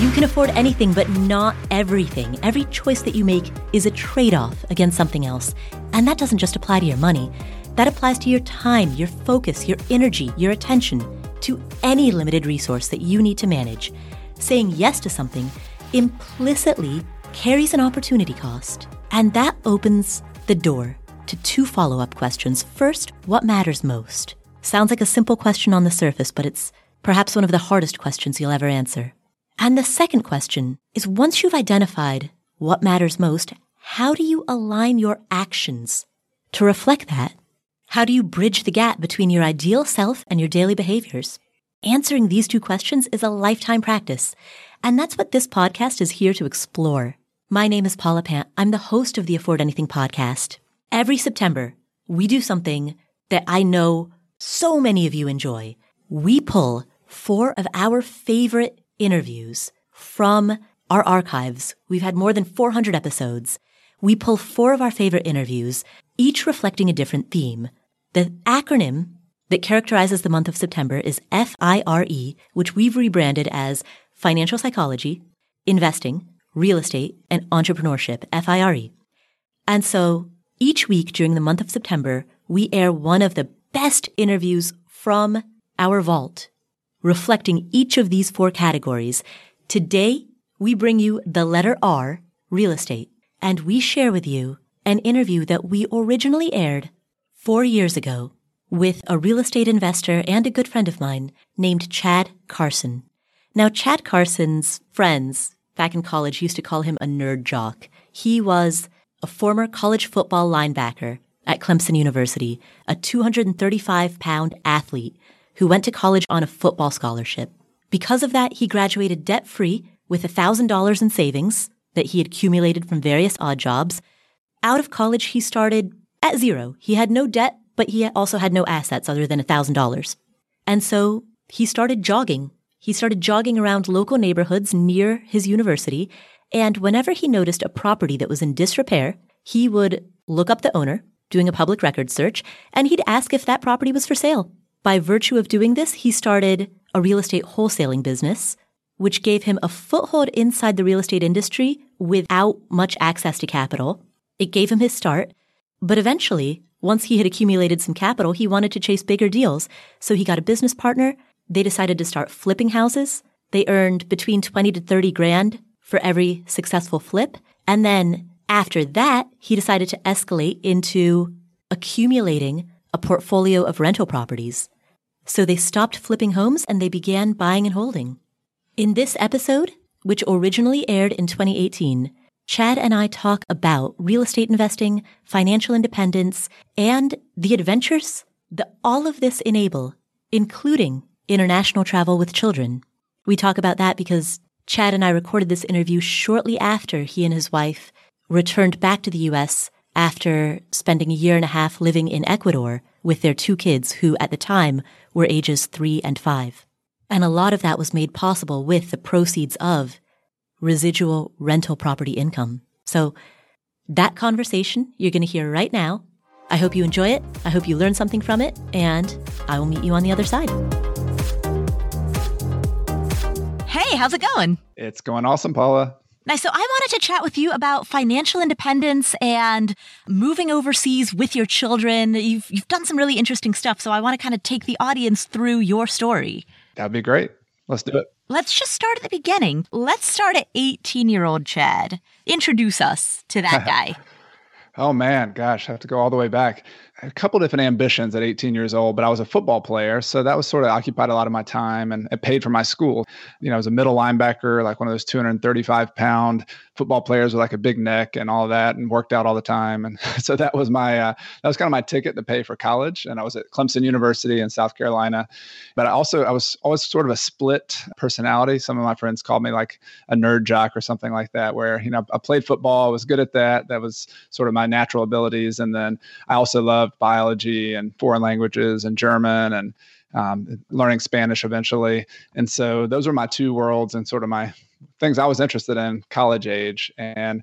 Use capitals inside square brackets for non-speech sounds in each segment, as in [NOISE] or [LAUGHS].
You can afford anything, but not everything. Every choice that you make is a trade off against something else. And that doesn't just apply to your money, that applies to your time, your focus, your energy, your attention, to any limited resource that you need to manage. Saying yes to something implicitly carries an opportunity cost. And that opens the door to two follow up questions. First, what matters most? Sounds like a simple question on the surface, but it's perhaps one of the hardest questions you'll ever answer. And the second question is once you've identified what matters most, how do you align your actions to reflect that? How do you bridge the gap between your ideal self and your daily behaviors? Answering these two questions is a lifetime practice, and that's what this podcast is here to explore. My name is Paula Pant. I'm the host of the Afford Anything podcast. Every September, we do something that I know so many of you enjoy. We pull four of our favorite interviews from our archives. We've had more than 400 episodes. We pull four of our favorite interviews, each reflecting a different theme. The acronym that characterizes the month of September is FIRE, which we've rebranded as Financial Psychology, Investing, Real Estate, and Entrepreneurship, FIRE. And so each week during the month of September, we air one of the best interviews from our vault reflecting each of these four categories. Today, we bring you the letter R, real estate, and we share with you an interview that we originally aired four years ago with a real estate investor and a good friend of mine named Chad Carson. Now, Chad Carson's friends back in college used to call him a nerd jock. He was a former college football linebacker at Clemson University, a 235 pound athlete who went to college on a football scholarship. Because of that, he graduated debt free with $1,000 in savings that he had accumulated from various odd jobs. Out of college, he started at zero. He had no debt, but he also had no assets other than $1,000. And so he started jogging. He started jogging around local neighborhoods near his university. And whenever he noticed a property that was in disrepair, he would look up the owner, doing a public record search, and he'd ask if that property was for sale. By virtue of doing this, he started a real estate wholesaling business, which gave him a foothold inside the real estate industry without much access to capital. It gave him his start. But eventually, once he had accumulated some capital, he wanted to chase bigger deals. So he got a business partner. They decided to start flipping houses. They earned between 20 to 30 grand for every successful flip. And then after that, he decided to escalate into accumulating a portfolio of rental properties. So they stopped flipping homes and they began buying and holding. In this episode, which originally aired in 2018, Chad and I talk about real estate investing, financial independence, and the adventures that all of this enable, including international travel with children. We talk about that because Chad and I recorded this interview shortly after he and his wife returned back to the US after spending a year and a half living in Ecuador with their two kids who at the time were ages three and five. And a lot of that was made possible with the proceeds of residual rental property income. So that conversation you're going to hear right now. I hope you enjoy it. I hope you learn something from it. And I will meet you on the other side. Hey, how's it going? It's going awesome, Paula. Nice. So I wanted to chat with you about financial independence and moving overseas with your children. You've you've done some really interesting stuff. So I want to kind of take the audience through your story. That'd be great. Let's do it. Let's just start at the beginning. Let's start at 18 year old Chad. Introduce us to that [LAUGHS] guy. oh man, gosh, I have to go all the way back a couple different ambitions at 18 years old, but I was a football player. So that was sort of occupied a lot of my time and it paid for my school. You know, I was a middle linebacker, like one of those 235 pound football players with like a big neck and all that and worked out all the time. And [LAUGHS] so that was my, uh, that was kind of my ticket to pay for college. And I was at Clemson University in South Carolina. But I also, I was always sort of a split personality. Some of my friends called me like a nerd jock or something like that, where, you know, I played football, I was good at that. That was sort of my natural abilities. And then I also loved biology and foreign languages and German and um, learning Spanish eventually. And so those were my two worlds and sort of my things I was interested in college age. And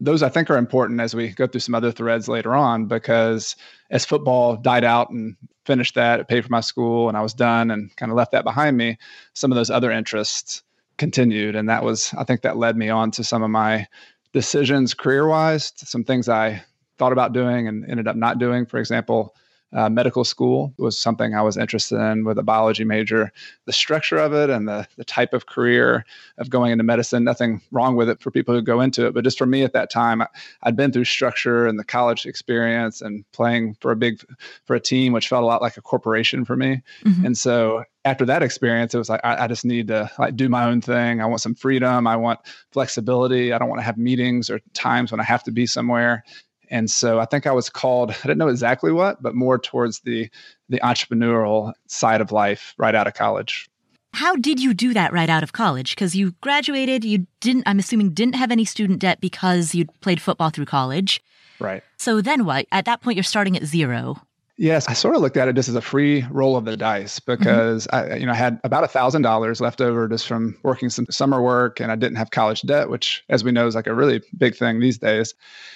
those I think are important as we go through some other threads later on because as football died out and finished that, it paid for my school and I was done and kind of left that behind me. Some of those other interests continued. And that was, I think that led me on to some of my decisions career wise, some things I thought about doing and ended up not doing. For example, uh, medical school was something I was interested in with a biology major. The structure of it and the, the type of career of going into medicine, nothing wrong with it for people who go into it. But just for me at that time, I, I'd been through structure and the college experience and playing for a big, for a team, which felt a lot like a corporation for me. Mm-hmm. And so after that experience, it was like I, I, just need to like do my own thing. I want some freedom. I want flexibility. I don't want to have meetings or times when I have to be somewhere. And so I think I was called, I didn't know exactly what, but more towards the the entrepreneurial side of life right out of college. How did you do that right out of college? Because you graduated, you didn't, I'm assuming, didn't have any student debt because you played football through college. Right. So then what? At that point, you're starting at zero. Yes, I sort of looked at it just as a free roll of the dice because mm-hmm. I, you know, I had about a thousand dollars left over just from working some summer work, and I didn't have college debt, which, as we know, is like a really big thing these days.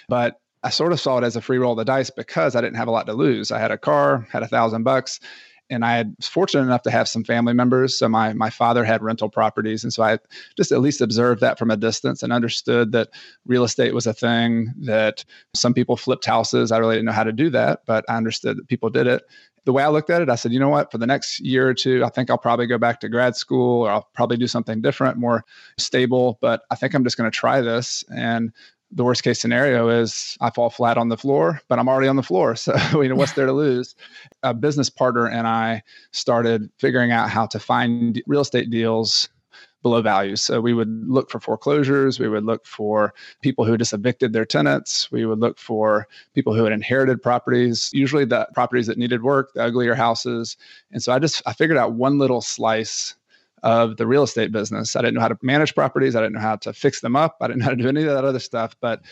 But I sort of saw it as a free roll of the dice because I didn't have a lot to lose. I had a car, had a thousand bucks, and I was fortunate enough to have some family members. So my my father had rental properties, and so I just at least observed that from a distance and understood that real estate was a thing. That some people flipped houses. I really didn't know how to do that, but I understood that people did it. The way I looked at it, I said, you know what? For the next year or two, I think I'll probably go back to grad school, or I'll probably do something different, more stable. But I think I'm just going to try this and the worst case scenario is I fall flat on the floor, but I'm already on the floor. [LAUGHS] So, you know, what's there to lose? A business partner and I started figuring out how to find real estate deals below values. So we would look for foreclosures. We would look for people who just evicted their tenants. We would look for people who had inherited properties, usually the properties that needed work, the uglier houses. And so I just, I figured out one little slice of the real estate business. I didn't know how to manage properties. I didn't know how to fix them up. I didn't know how to do any of that other stuff. But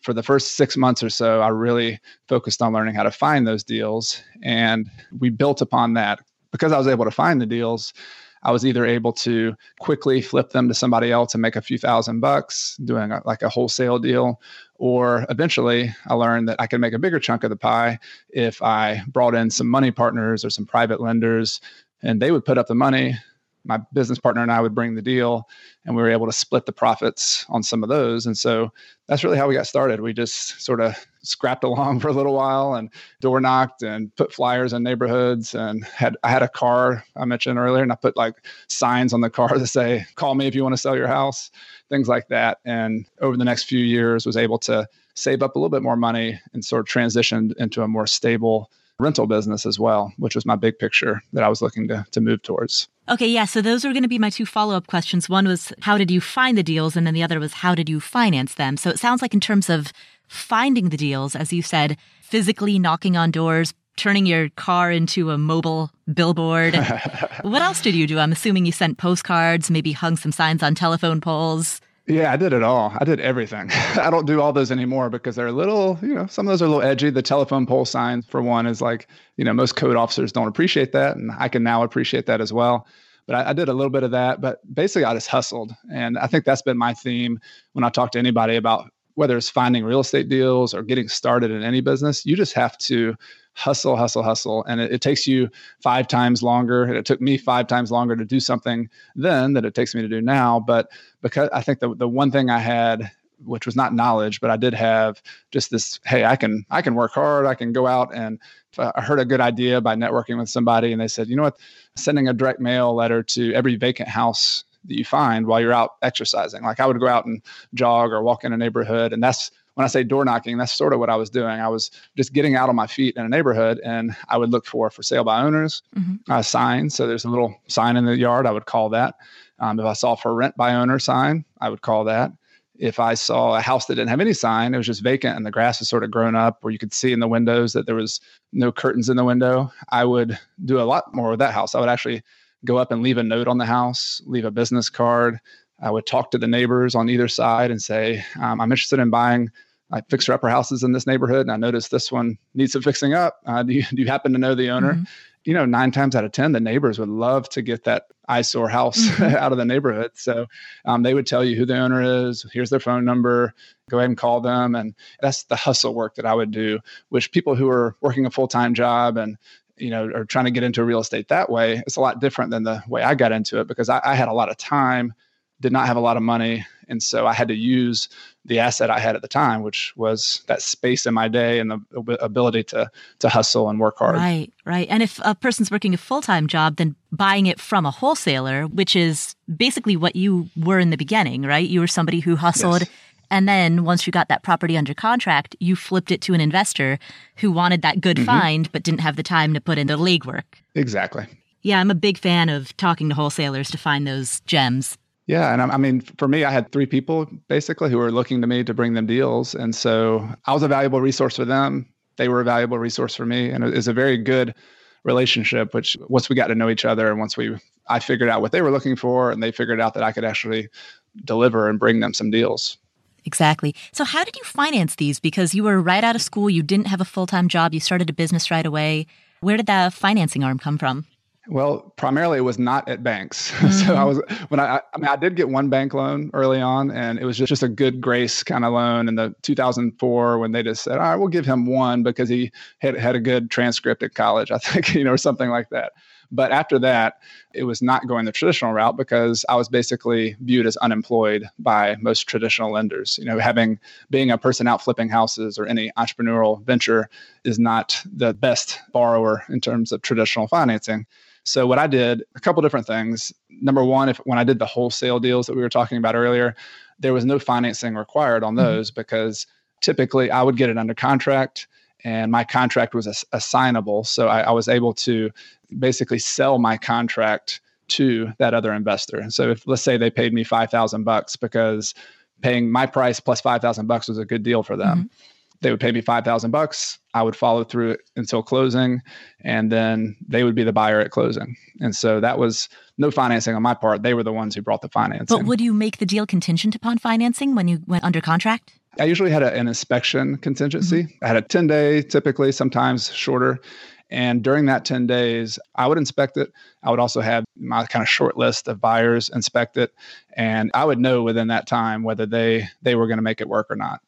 for the first six months or so, I really focused on learning how to find those deals. And we built upon that. Because I was able to find the deals, I was either able to quickly flip them to somebody else and make a few thousand bucks doing a, like a wholesale deal. Or eventually, I learned that I could make a bigger chunk of the pie if I brought in some money partners or some private lenders and they would put up the money my business partner and I would bring the deal and we were able to split the profits on some of those. And so that's really how we got started. We just sort of scrapped along [LAUGHS] for a little while and door knocked and put flyers in neighborhoods and had I had a car I mentioned earlier and I put like signs on the car [LAUGHS] that say call me if you want to sell your house, things like that. And over the next few years was able to save up a little bit more money and sort of transitioned into a more stable rental business as well, which was my big picture that I was looking to, to move towards. Okay, yeah. So those are going to be my two follow up questions. One was, how did you find the deals? And then the other was, how did you finance them? So it sounds like, in terms of finding the deals, as you said, physically knocking on doors, turning your car into a mobile billboard. [LAUGHS] what else did you do? I'm assuming you sent postcards, maybe hung some signs on telephone poles. Yeah, I did it all. I did everything. [LAUGHS] I don't do all those anymore because they're a little, you know, some of those are a little edgy. The telephone pole signs, for one, is like, you know, most code officers don't appreciate that. And I can now appreciate that as well. But I, I did a little bit of that. But basically, I just hustled. And I think that's been my theme when I talk to anybody about whether it's finding real estate deals or getting started in any business. You just have to hustle, hustle, hustle. And it, it, takes you five times longer. It took me five times longer to do something then that it takes me to do now. But because I think the, the one thing I had, which was not knowledge, but I did have just this, hey, I can, I can work hard. I can go out and uh, I heard a good idea by networking with somebody and they said, you know what, sending a direct mail letter to every vacant house that you find while you're out exercising. Like I would go out and jog or walk in a neighborhood and that's when I say door knocking, that's sort of what I was doing. I was just getting out on my feet in a neighborhood and I would look for for sale by owners mm-hmm. uh, signs. So there's a little sign in the yard, I would call that. Um, if I saw for rent by owner sign, I would call that. If I saw a house that didn't have any sign, it was just vacant and the grass was sort of grown up, where you could see in the windows that there was no curtains in the window, I would do a lot more with that house. I would actually go up and leave a note on the house, leave a business card, I would talk to the neighbors on either side and say, um, I'm interested in buying like fixer upper houses in this neighborhood. And I noticed this one needs some fixing up. Uh, do, you, do you happen to know the owner? Mm-hmm. you know, nine times out of 10, the neighbors would love to get that eyesore house [LAUGHS] mm-hmm. out of the neighborhood. So um, they would tell you who the owner is, here's their phone number, go ahead and call them. And that's the hustle work that I would do, which people who are working a full time job and you know, are trying to get into real estate that way, it's a lot different than the way I got into it because I, I had a lot of time, did not have a lot of money. And so I had to use the asset I had at the time, which was that space in my day and the ability to to hustle and work hard. Right, right. And if a person's working a full time job, then buying it from a wholesaler, which is basically what you were in the beginning, right? You were somebody who hustled. Yes. And then once you got that property under contract, you flipped it to an investor who wanted that good mm-hmm. find but didn't have the time to put in the legwork. Exactly. Yeah, I'm a big fan of talking to wholesalers to find those gems. Yeah, and I, mean, for me, I had three people basically who were looking to me to bring them deals, and so I was a valuable resource for them. They were a valuable resource for me, and it was a very good relationship. Which once we got to know each other, and once we, I figured out what they were looking for, and they figured out that I could actually deliver and bring them some deals. Exactly. So, how did you finance these? Because you were right out of school, you didn't have a full time job, you started a business right away. Where did the financing arm come from? Well, primarily it was not at banks. Mm-hmm. [LAUGHS] so I was when I I mean I did get one bank loan early on and it was just, just a good grace kind of loan in the 2004 when they just said, "All right, we'll give him one because he had had a good transcript at college, I [LAUGHS] think, you know, or something like that." But after that, it was not going the traditional route because I was basically viewed as unemployed by most traditional lenders. You know, having being a person out flipping houses or any entrepreneurial venture is not the best borrower in terms of traditional financing. So what I did, a couple different things. Number one, if when I did the wholesale deals that we were talking about earlier, there was no financing required on mm-hmm. those mm-hmm. because typically I would get it under contract and my contract was assignable. So I, I, was able to basically sell my contract to that other investor. So if let's say they paid me five thousand bucks because paying my price plus five thousand bucks was a good deal for them. Mm-hmm. They would pay me five thousand bucks. I would follow through until closing, and then they would be the buyer at closing. And so that was no financing on my part. They were the ones who brought the financing. But would you make the deal contingent upon financing when you went under contract? I usually had a, an inspection contingency. Mm-hmm. I had a 10 day, typically, sometimes shorter. And during that 10 days, I would inspect it. I would also have my kind of short list of buyers inspect it. And I would know within that time whether they, they were going to make it work or not.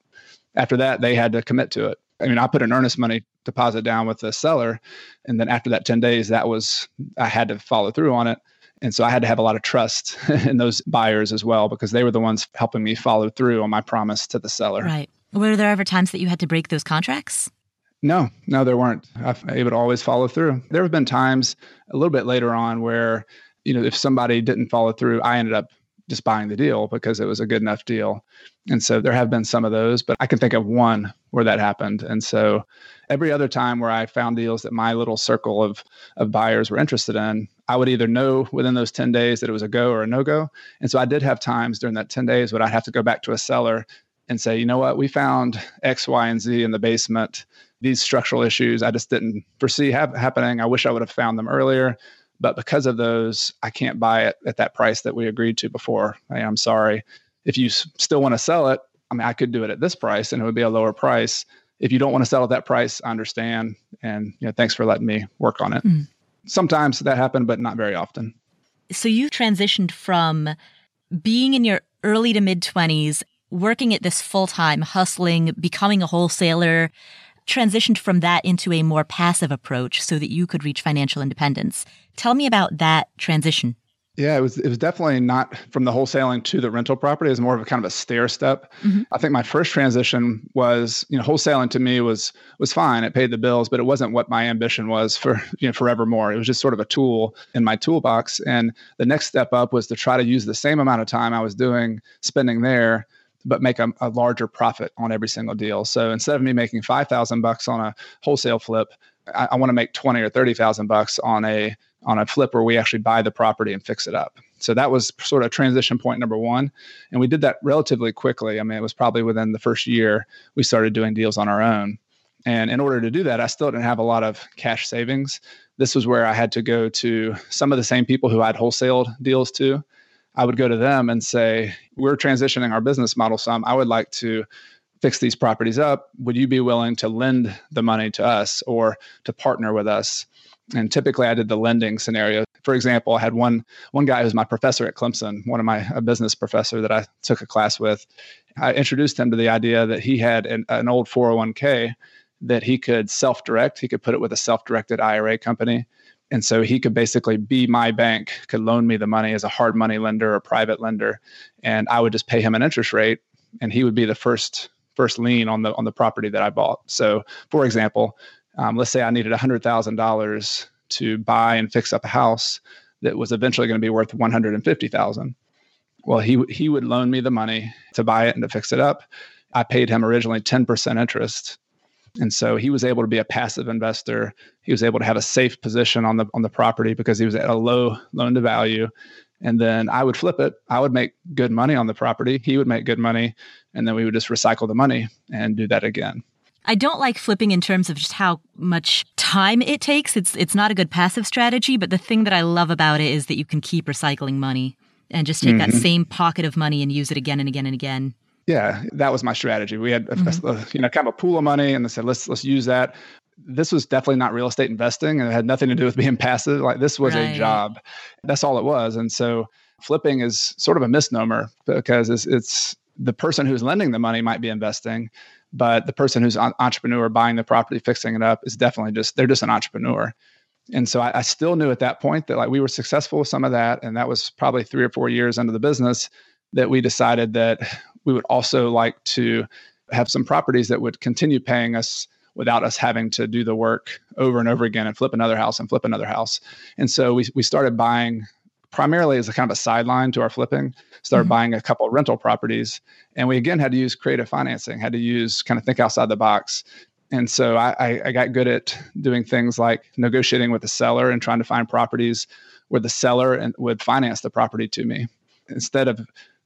After that, they had to commit to it. I mean, I put an earnest money deposit down with the seller. And then after that 10 days, that was, I had to follow through on it. And so I had to have a lot of trust [LAUGHS] in those buyers as well because they were the ones helping me follow through on my promise to the seller. Right. Were there ever times that you had to break those contracts? No, no, there weren't. Able to always follow through. There have been times a little bit later on where, you know, if somebody didn't follow through, I ended up just buying the deal because it was a good enough deal. And so there have been some of those, but I can think of one where that happened. And so every other time where I found deals that my little circle of of buyers were interested in, I would either know within those 10 days that it was a go or a no go. And so I did have times during that 10 days when I'd have to go back to a seller and say, you know what, we found X, Y, and Z in the basement. These structural issues I just didn't foresee ha- happening. I wish I would have found them earlier. But because of those, I can't buy it at that price that we agreed to before. I, I'm sorry. If you s- still want to sell it, I mean, I could do it at this price and it would be a lower price. If you don't want to sell at that price, I understand. And you know, thanks for letting me work on it. Mm sometimes that happened, but not very often. So you transitioned from being in your early to mid 20s, working at this full time, hustling, becoming a wholesaler, transitioned from that into a more passive approach so that you could reach financial independence. Tell me about that transition. Yeah, it was it was definitely not from the wholesaling to the rental property. It was more of a kind of a stair step. Mm-hmm. I think my first transition was, you know, wholesaling to me was was fine. It paid the bills, but it wasn't what my ambition was for, you know, forevermore. It was just sort of a tool in my toolbox. And the next step up was to try to use the same amount of time I was doing spending there but make a, a larger profit on every single deal. So instead of me making five thousand bucks on a wholesale flip, I, I want to make twenty or thirty thousand bucks on a on a flip where we actually buy the property and fix it up. So that was sort of transition point number one. And we did that relatively quickly. I mean, it was probably within the first year we started doing deals on our own. And in order to do that, I still didn't have a lot of cash savings. This was where I had to go to some of the same people who I'd wholesaled deals to. I would go to them and say, We're transitioning our business model some. I would like to fix these properties up. Would you be willing to lend the money to us or to partner with us? And typically I did the lending scenario. For example, I had one one guy who's my professor at Clemson, one of my a business professor that I took a class with. I introduced him to the idea that he had an, an old 401k that he could self-direct. He could put it with a self-directed IRA company. And so he could basically be my bank, could loan me the money as a hard money lender or private lender. And I would just pay him an interest rate and he would be the first first lien on the on the property that I bought. So for example, um, let's say I needed $100,000 to buy and fix up a house that was eventually going to be worth 150,000. Well, he he would loan me the money to buy it and to fix it up. I paid him originally 10% interest. And so he was able to be a passive investor. He was able to have a safe position on the on the property because he was at a low loan to value. And then I would flip it. I would make good money on the property. He would make good money. And then we would just recycle the money and do that again. I don't like flipping in terms of just how much time it takes. It's it's not a good passive strategy, but the thing that I love about it is that you can keep recycling money and just take mm-hmm. that same pocket of money and use it again and again and again. Yeah, that was my strategy. We had mm-hmm. a, you know kind of a pool of money, and they said let's let's use that. This was definitely not real estate investing, and it had nothing to do with being [LAUGHS] passive. Like this was right. a job. That's all it was, and so flipping is sort of a misnomer because it's, it's the person who's lending the money might be investing, but the person who's an entrepreneur buying the property, fixing it up is definitely just they're just an entrepreneur. And so I, I, still knew at that point that like we were successful with some of that, and that was probably three or four years into the business that we decided that we would also like to have some properties that would continue paying us without us having to do the work over and over again and flip another house and flip another house. And so we we started buying primarily as a kind of a sideline to our flipping, started mm-hmm. buying a couple of rental properties. And we again had to use creative financing, had to use kind of think outside the box. And so I, I got good at doing things like negotiating with the seller and trying to find properties where the seller and would finance the property to me instead of,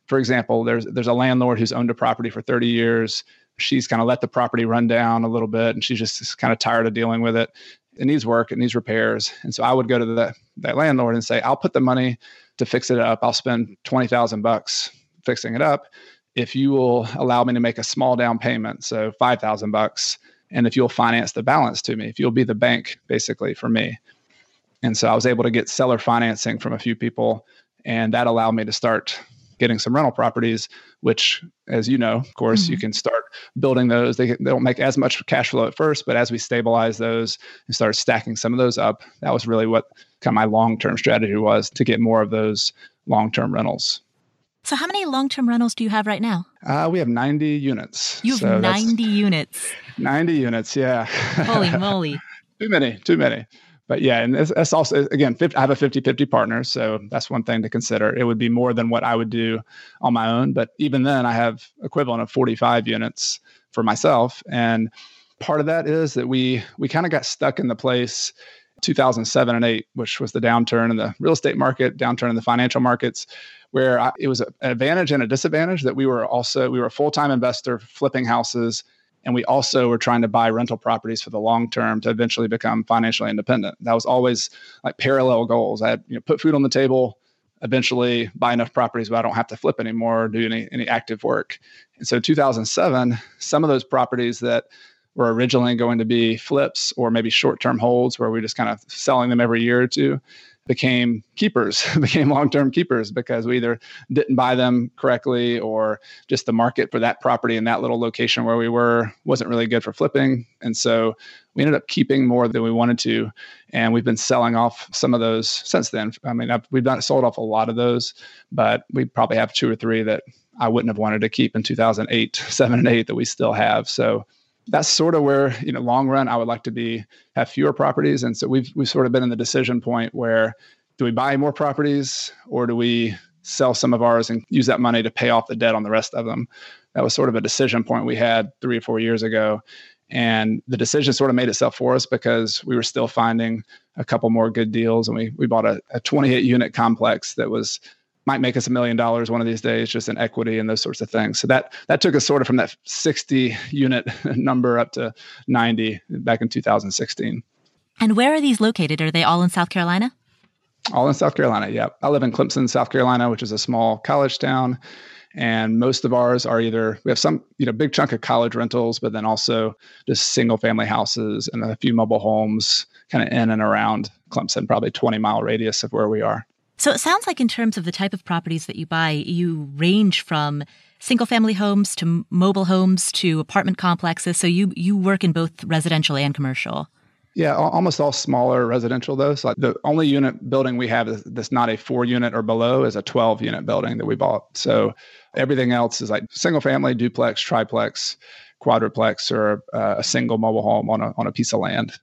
for example, there's there's a landlord who's owned a property for 30 years. She's kind of let the property run down a little bit, and she's just kind of tired of dealing with it it needs work, it needs repairs. And so I would go to the that landlord and say, I'll put the money to fix it up. I'll spend twenty thousand bucks fixing it up if you will allow me to make a small down payment, so five thousand bucks, and if you'll finance the balance to me, if you'll be the bank basically for me. And so I was able to get seller financing from a few people, and that allowed me to start getting some rental properties, which, as you know, of course, mm-hmm. you can start building those. They, they don't make as much cash flow at first, but as we stabilize those and start stacking some of those up, that was really what kind of my long term strategy was to get more of those long term rentals. So, how many long term rentals do you have right now? Uh, we have 90 units. You have so 90 units. 90 units, yeah. Holy [LAUGHS] moly. too many, too many but yeah, and that's also again, 50, I have a 50-50 partner, so mm-hmm. that's one thing to consider. It would be more than what I would do on my own, but even then, I have equivalent of 45 units for myself, and part of that is that we we kind of got stuck in the place 2007 and 8 which was the downturn in the real estate market downturn in the financial markets where I, it was an advantage and a disadvantage that we were also we were a full-time investor flipping houses and we also were trying to buy rental properties for the long term to eventually become financially independent. That was always like parallel goals. I had you know, put food on the table, eventually buy enough properties where I don't have to flip anymore or do any, any active work. And so 2007, some of those properties that were originally going to be flips or maybe short-term holds where we just kind of selling them every year or two became keepers, [LAUGHS] became long term keepers because we either didn't buy them correctly or just the market for that property in that little location where we were wasn't really good for flipping. And so we ended up keeping more than we wanted to. And we've been selling off some of those since then. I mean, I've, we've not sold off a lot of those, but we probably have two or three that I wouldn't have wanted to keep in 2008, [LAUGHS] seven and eight that we still have. So that's sort of where you know long run I would like to be have fewer properties, and so we've we've sort of been in the decision point where do we buy more properties or do we sell some of ours and use that money to pay off the debt on the rest of them? That was sort of a decision point we had three or four years ago. And the decision sort of made itself for us because we were still finding a couple more good deals. And we, we bought a, a 28 unit complex that was might make us a million dollars one of these days just in equity and those sorts of things. So that that took us sort of from that 60 unit [LAUGHS] number up to 90 back in 2016. And where are these located? Are they all in South Carolina? All in South Carolina. Yeah. I live in Clemson, South Carolina, which is a small college town. And most of ours are either, we have some, you know, big chunk of college rentals, but then also just single family houses and a few mobile homes kind of in and around Clemson, probably 20 mile radius of where we are. So it sounds like, in terms of the type of properties that you buy, you range from single family homes to mobile homes to apartment complexes. So you you work in both residential and commercial. Yeah, almost all smaller residential though. So the only unit building we have that's not a four unit or below is a 12 unit building that we bought. So everything else is like single family, duplex, triplex, quadruplex, or uh, a single mobile home on a on a piece of land.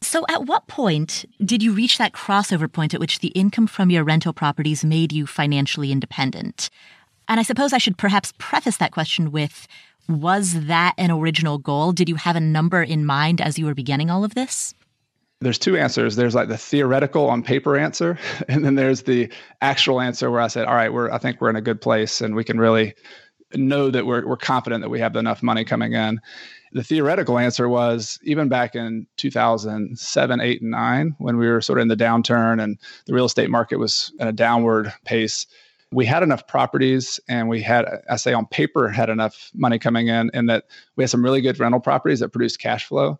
So, at what point did you reach that crossover point at which the income from your rental properties made you financially independent? And I suppose I should perhaps preface that question with Was that an original goal? Did you have a number in mind as you were beginning all of this? There's two answers. There's like the theoretical on paper answer, [LAUGHS] and then there's the actual answer where I said, "All right, we're I think we're in a good place, and we can really know that we're we're confident that we have enough money coming in." The theoretical answer was even back in 2007, 8, and 9, when we were sort of in the downturn and the real estate market was in a downward pace, we had enough properties and we had, I say on paper, had enough money coming in, and that we had some really good rental properties that produced cash flow.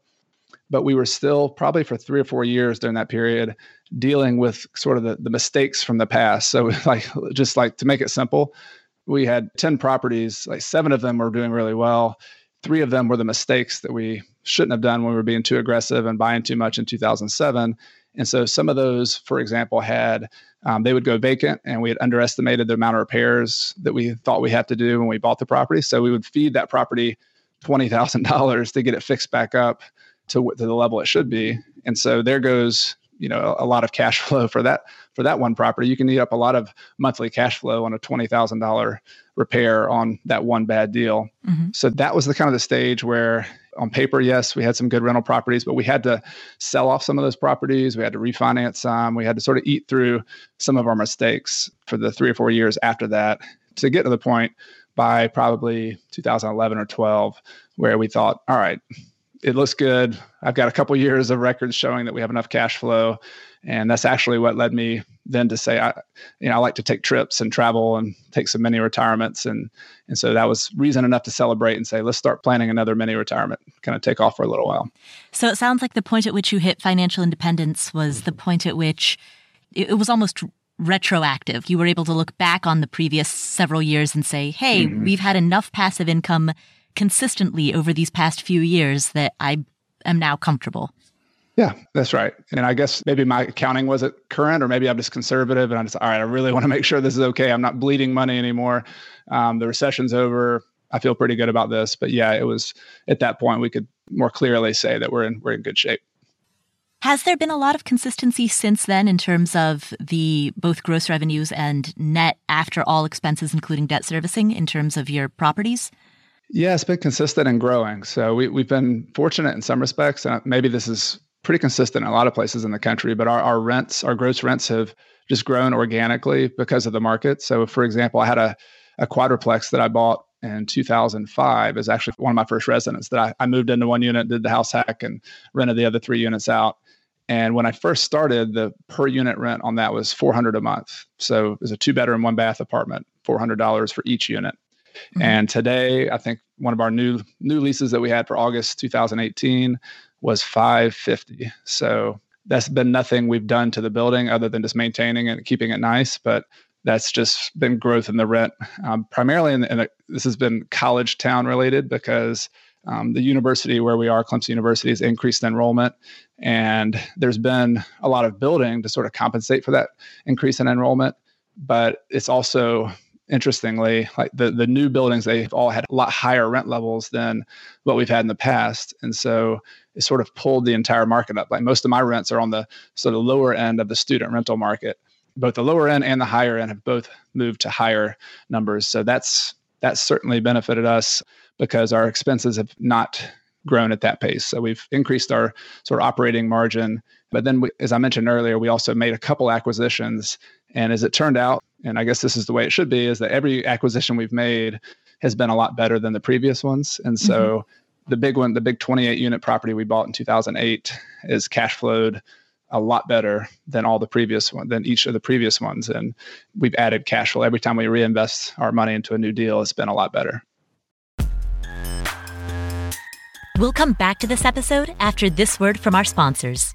But we were still probably for three or four years during that period dealing with sort of the, the mistakes from the past. So, [LAUGHS] like, just like to make it simple, we had 10 properties, like seven of them were doing really well three of them were the mistakes that we shouldn't have done when we were being too aggressive and buying too much in 2007. And so some of those, for example, had um, they would go vacant, and we had underestimated the amount of repairs that we thought we had to do when we bought the property. So we would feed that property twenty thousand dollars to get it fixed back up to, to the level it should be. And so there goes you know a, a lot of cash [LAUGHS] flow for that for that one property. You can eat up a lot of monthly cash flow on a twenty thousand dollar repair on that one bad deal. Mm-hmm. So that was the kind of the stage where on paper, yes, we had some good rental properties, but we had to sell off some of those properties. We had to refinance some. We had to sort of eat through some of our mistakes for the three or four years after that to get to the point by probably 2011 or 12 where we thought, all right, it looks good. I've got a couple years of records showing that we have enough cash flow and that's actually what led me then to say I you know I like to take trips and travel and take some mini retirements and and so that was reason enough to celebrate and say let's start planning another mini retirement kind of take off for a little while. So it sounds like the point at which you hit financial independence was the point at which it, was almost retroactive. You were able to look back on the previous several years and say, "Hey, mm-hmm. we've had enough passive income consistently over these past few years that I am now comfortable." Yeah, that's right. And I guess maybe my accounting wasn't current, or maybe I'm just conservative and I'm just, all right, I really [LAUGHS] want to make sure this is okay. I'm not bleeding money anymore. Um, the recession's over. I feel pretty good about this. But yeah, it was at that point we could more clearly say that we're in we're in good shape. Has there been a lot of consistency since then in terms of the both gross revenues and net after all expenses, including debt servicing, in terms of your properties? Yeah, it's been consistent and growing. So we, we've been fortunate in some respects. And maybe this is pretty consistent in a lot of places in the country, but our, our rents, our gross rents have just grown organically because of the market. So, for example, I had a, a quadruplex that I bought in 2005 is actually one of my first residents that I, I moved into one unit, did the house hack, and rented the other three units out. And when I first started, the per unit rent on that was 400 a month. So it was a two bedroom, one bath apartment, $400 for each unit. Mm-hmm. And today, I think one of our new new leases that we had for August 2018 was 550. So that's been nothing we've done to the building other than just maintaining and keeping it nice. But that's just been growth in the rent, um, primarily in, in this has been college town related because um, the university where we are, Clemson University, has increased enrollment, and there's been a lot of building to sort of compensate for that increase in enrollment. But it's also interestingly, like the the new buildings, they've all had a lot higher rent levels than what we've had in the past, and so it sort of pulled the entire market up. Like most of my rents are on the sort of lower end of the student rental market. Both the lower end and the higher end have both moved to higher numbers. So that's that's certainly benefited us because our expenses have not grown at that pace. So we've increased our sort of operating margin. But then, we, as I mentioned earlier, we also made a couple acquisitions. And as it turned out, and I guess this is the way it should be, is that every acquisition we've made has been a lot better than the previous ones. And so mm-hmm. the big one, the big 28 unit property we bought in 2008 is cash flowed a lot better than all the previous one than each of the previous ones and we've added cash flow every time we reinvest our money into a new deal it's been a lot better we'll come back to this episode after this word from our sponsors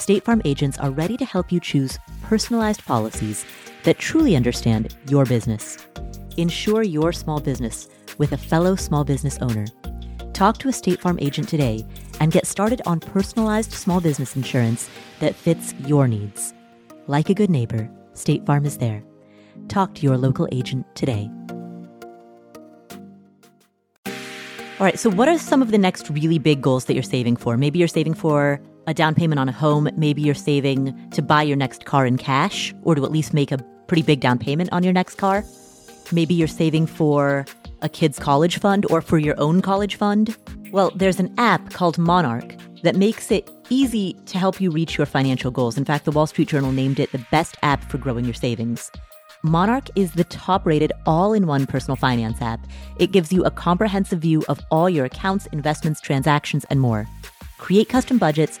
State Farm agents are ready to help you choose personalized policies that truly understand your business. Insure your small business with a fellow small business owner Talk to a State Farm agent today and get started on personalized small business insurance that fits your needs. Like a good neighbor, State Farm is there. Talk to your local agent today. All right, so what are some of the next really big goals that you're saving for? Maybe you're saving for a down payment on a home. Maybe you're saving to buy your next car in cash or to at least make a pretty big down payment on your next car. Maybe you're saving for a kid's college fund or for your own college fund? Well, there's an app called Monarch that makes it easy to help you reach your financial goals. In fact, the Wall Street Journal named it the best app for growing your savings. Monarch is the top rated all in one personal finance app. It gives you a comprehensive view of all your accounts, investments, transactions, and more. Create custom budgets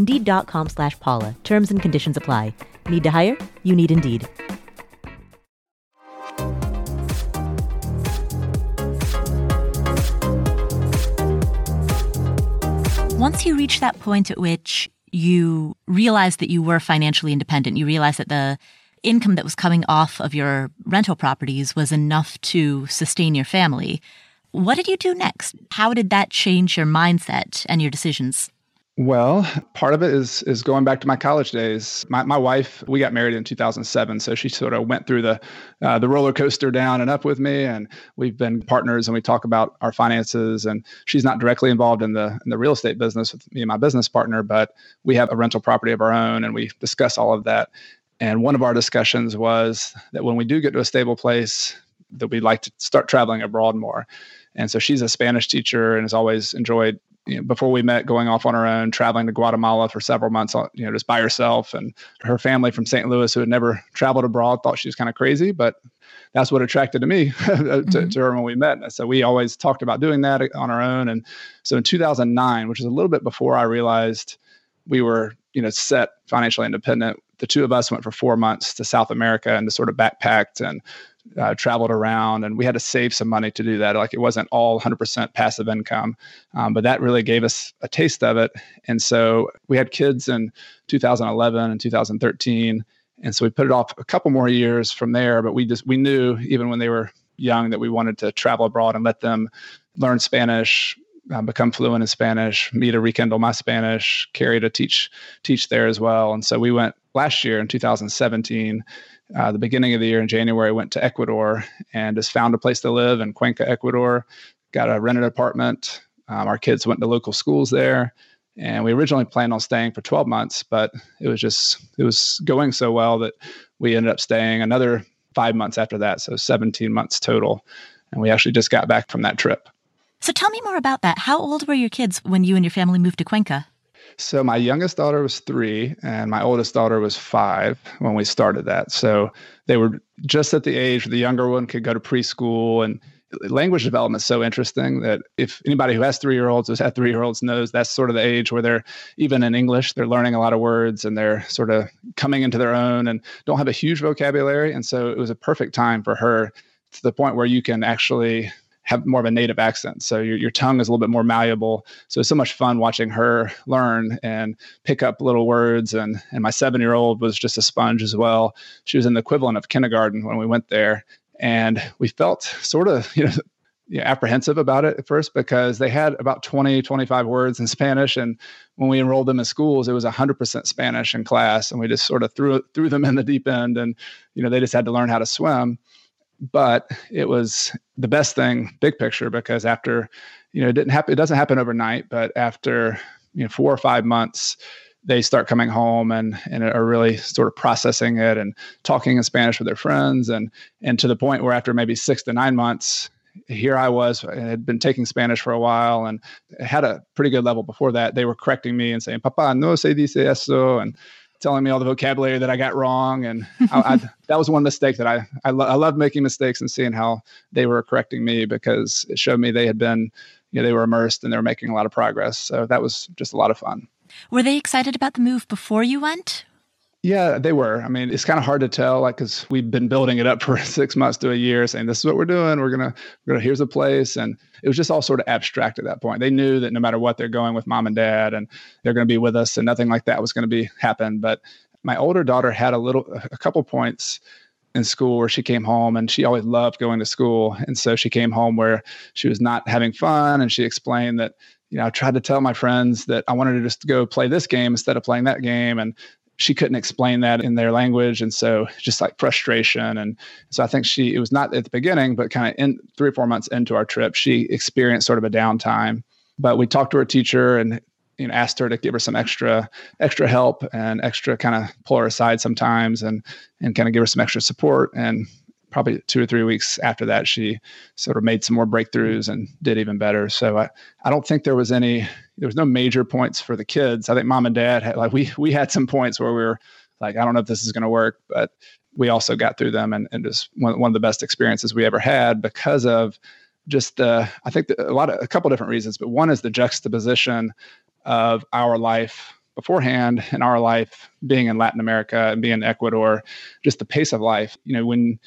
Indeed.com slash Paula. Terms and conditions apply. Need to hire? You need Indeed. Once you reach that point at which you realized that you were financially independent. You realized that the income that was coming off of your rental properties was enough to sustain your family. What did you do next? How did that change your mindset and your decisions? Well, part of it is is going back to my college days. My, my wife, we got married in 2007, so she sort of went through the uh, the roller coaster down and up with me, and we've been partners, and we talk about our finances. And she's not directly involved in the in the real estate business with me and my business partner, but we have a rental property of our own, and we discuss all of that. And one of our discussions was that when we do get to a stable place, that we'd like to start traveling abroad more. And so she's a Spanish teacher and has always enjoyed you know, before we met, going off on her own, traveling to Guatemala for several months, uh, you know, just by herself. And her family from St. Louis, who had never traveled abroad, thought she was kind of crazy, but that's what attracted to me [LAUGHS] to, mm-hmm. to, her when we met. So we always talked about doing that on our own. And so in 2009, which is a little bit before I realized we were, you know, set financially independent, the two of us went for four months to South America and to sort of backpacked and uh, traveled around and we had to save some money to do that. Like it wasn't all 100% passive income, um, but that really gave us a taste of it. And so we had kids in 2011 and 2013. And so we put it off a couple more years from there, but we just, we knew even when they were young that we wanted to travel abroad and let them learn Spanish, um, become fluent in Spanish, me to rekindle my Spanish, Carrie to teach teach there as well. And so we went last year in 2017 uh, the beginning of the year in January, went to Ecuador and just found a place to live in Cuenca, Ecuador. Got a rented apartment. Um, our kids went to local schools there, and we originally planned on staying for 12 months, but it was just it was going so well that we ended up staying another five months after that, so 17 months total. And we actually just got back from that trip. So tell me more about that. How old were your kids when you and your family moved to Cuenca? So my youngest daughter was three, and my oldest daughter was five when we started that. So they were just at the age where the younger one could go to preschool and language development is so interesting that if anybody who has three year olds has had three year olds knows that's sort of the age where they're even in English, they're learning a lot of words and they're sort of coming into their own and don't have a huge vocabulary. And so it was a perfect time for her to the point where you can actually have more of a native accent. So your, your tongue is a little bit more malleable. So it's so much fun watching her learn and pick up little words. And, and my seven year old was just a sponge as well. She was in the equivalent of kindergarten when we went there. And we felt sort of, [LAUGHS] you know, yeah, apprehensive about it at first because they had about 20, 25 words in Spanish. And when we enrolled them in schools, it was 100% Spanish in class. And we just sort of threw, threw them in the deep end. And, you know, they just had to learn how to swim but it was the best thing big picture because after you know it didn't happen it doesn't happen overnight but after you know four or five months they start coming home and and are really sort of processing it and talking in spanish with their friends and and to the point where after maybe six to nine months here I was, I had been taking Spanish for a while and had a pretty good level before that. They were correcting me and saying, Papa, no se dice eso. And telling me all the vocabulary that I got wrong. And [LAUGHS] I, I, that was one mistake that I, I, lo- I love making mistakes and seeing how they were correcting me because it showed me they had been, you know, they were immersed and they were making a lot of progress. So that was just a lot of fun. Were they excited about the move before you went? Yeah, they were. I mean, it's kind of hard to tell, like, because we've been building it up for [LAUGHS] six months to a year, saying this is what we're doing. We're gonna, we're gonna. Here's a place, and it was just all sort of abstract at that point. They knew that no matter what, they're going with mom and dad, and they're to be with us, and nothing like that was to be happen. But my older daughter had a little, a couple points in school where she came home and she always loved going to school, and so she came home where she was not having fun, and she explained that you know, I tried to tell my friends that I wanted to just go play this game instead of playing that game. And she couldn't explain that in their language. And so just like frustration. And so i think she it was not at the beginning but kind of in three or four months into our trip she experienced sort of a downtime. But we talked to her teacher and you know asked her to give her some extra extra help and extra kind of pull her aside sometimes and and kind of give her some extra support. And probably two or three weeks after that, she sort of made some more breakthroughs and did even better. So I, I don't think there was any, there was no major points for the kids. I think mom and dad had like, we, we had some points where we were like, I don't know if this is going to work, but we also got through them and, and just one, one of the best experiences we ever had because of just the, I think the, a lot of, a couple different reasons, but one is the juxtaposition of our life beforehand and our life being in Latin America and being in Ecuador, just the pace of life. You know, when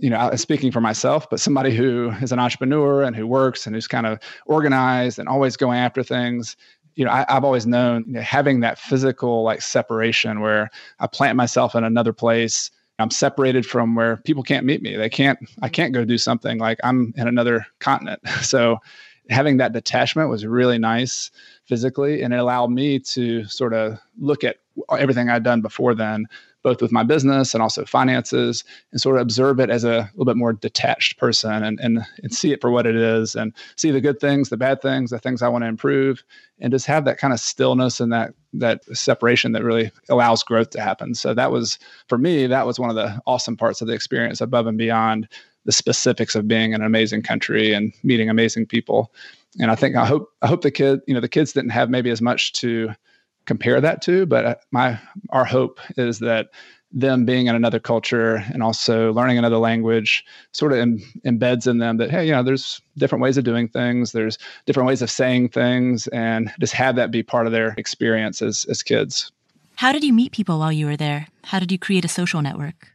you know, speaking for myself, but somebody who is an entrepreneur and who works and who's kind of organized and always going after things. You know, I, have always known you know, having that physical like separation where I plant myself in another place. I'm separated from where people can't meet me. They can't. I can't go do something like I'm in another continent. [LAUGHS] So having that detachment was really nice physically. And it allowed me to sort of look at everything I'd done before then, both with my business and also finances, and sort of observe it as a little bit more detached person and, and, and see it for what it is and see the good things, the bad things, the things I want to improve, and just have that kind of stillness and that that separation that really allows growth to happen. So that was for me, that was one of the awesome parts of the experience above and beyond the specifics of being in an amazing country and meeting amazing people. And I think I hope I hope the kid, you know, the kids didn't have maybe as much to compare that to, but uh, my our hope is that them being in another culture and also learning another language sort of Im- embeds in them that hey you know there's different ways of doing things there's different ways of saying things and just have that be part of their experience as, as kids. How did you meet people while you were there? How did you create a social network?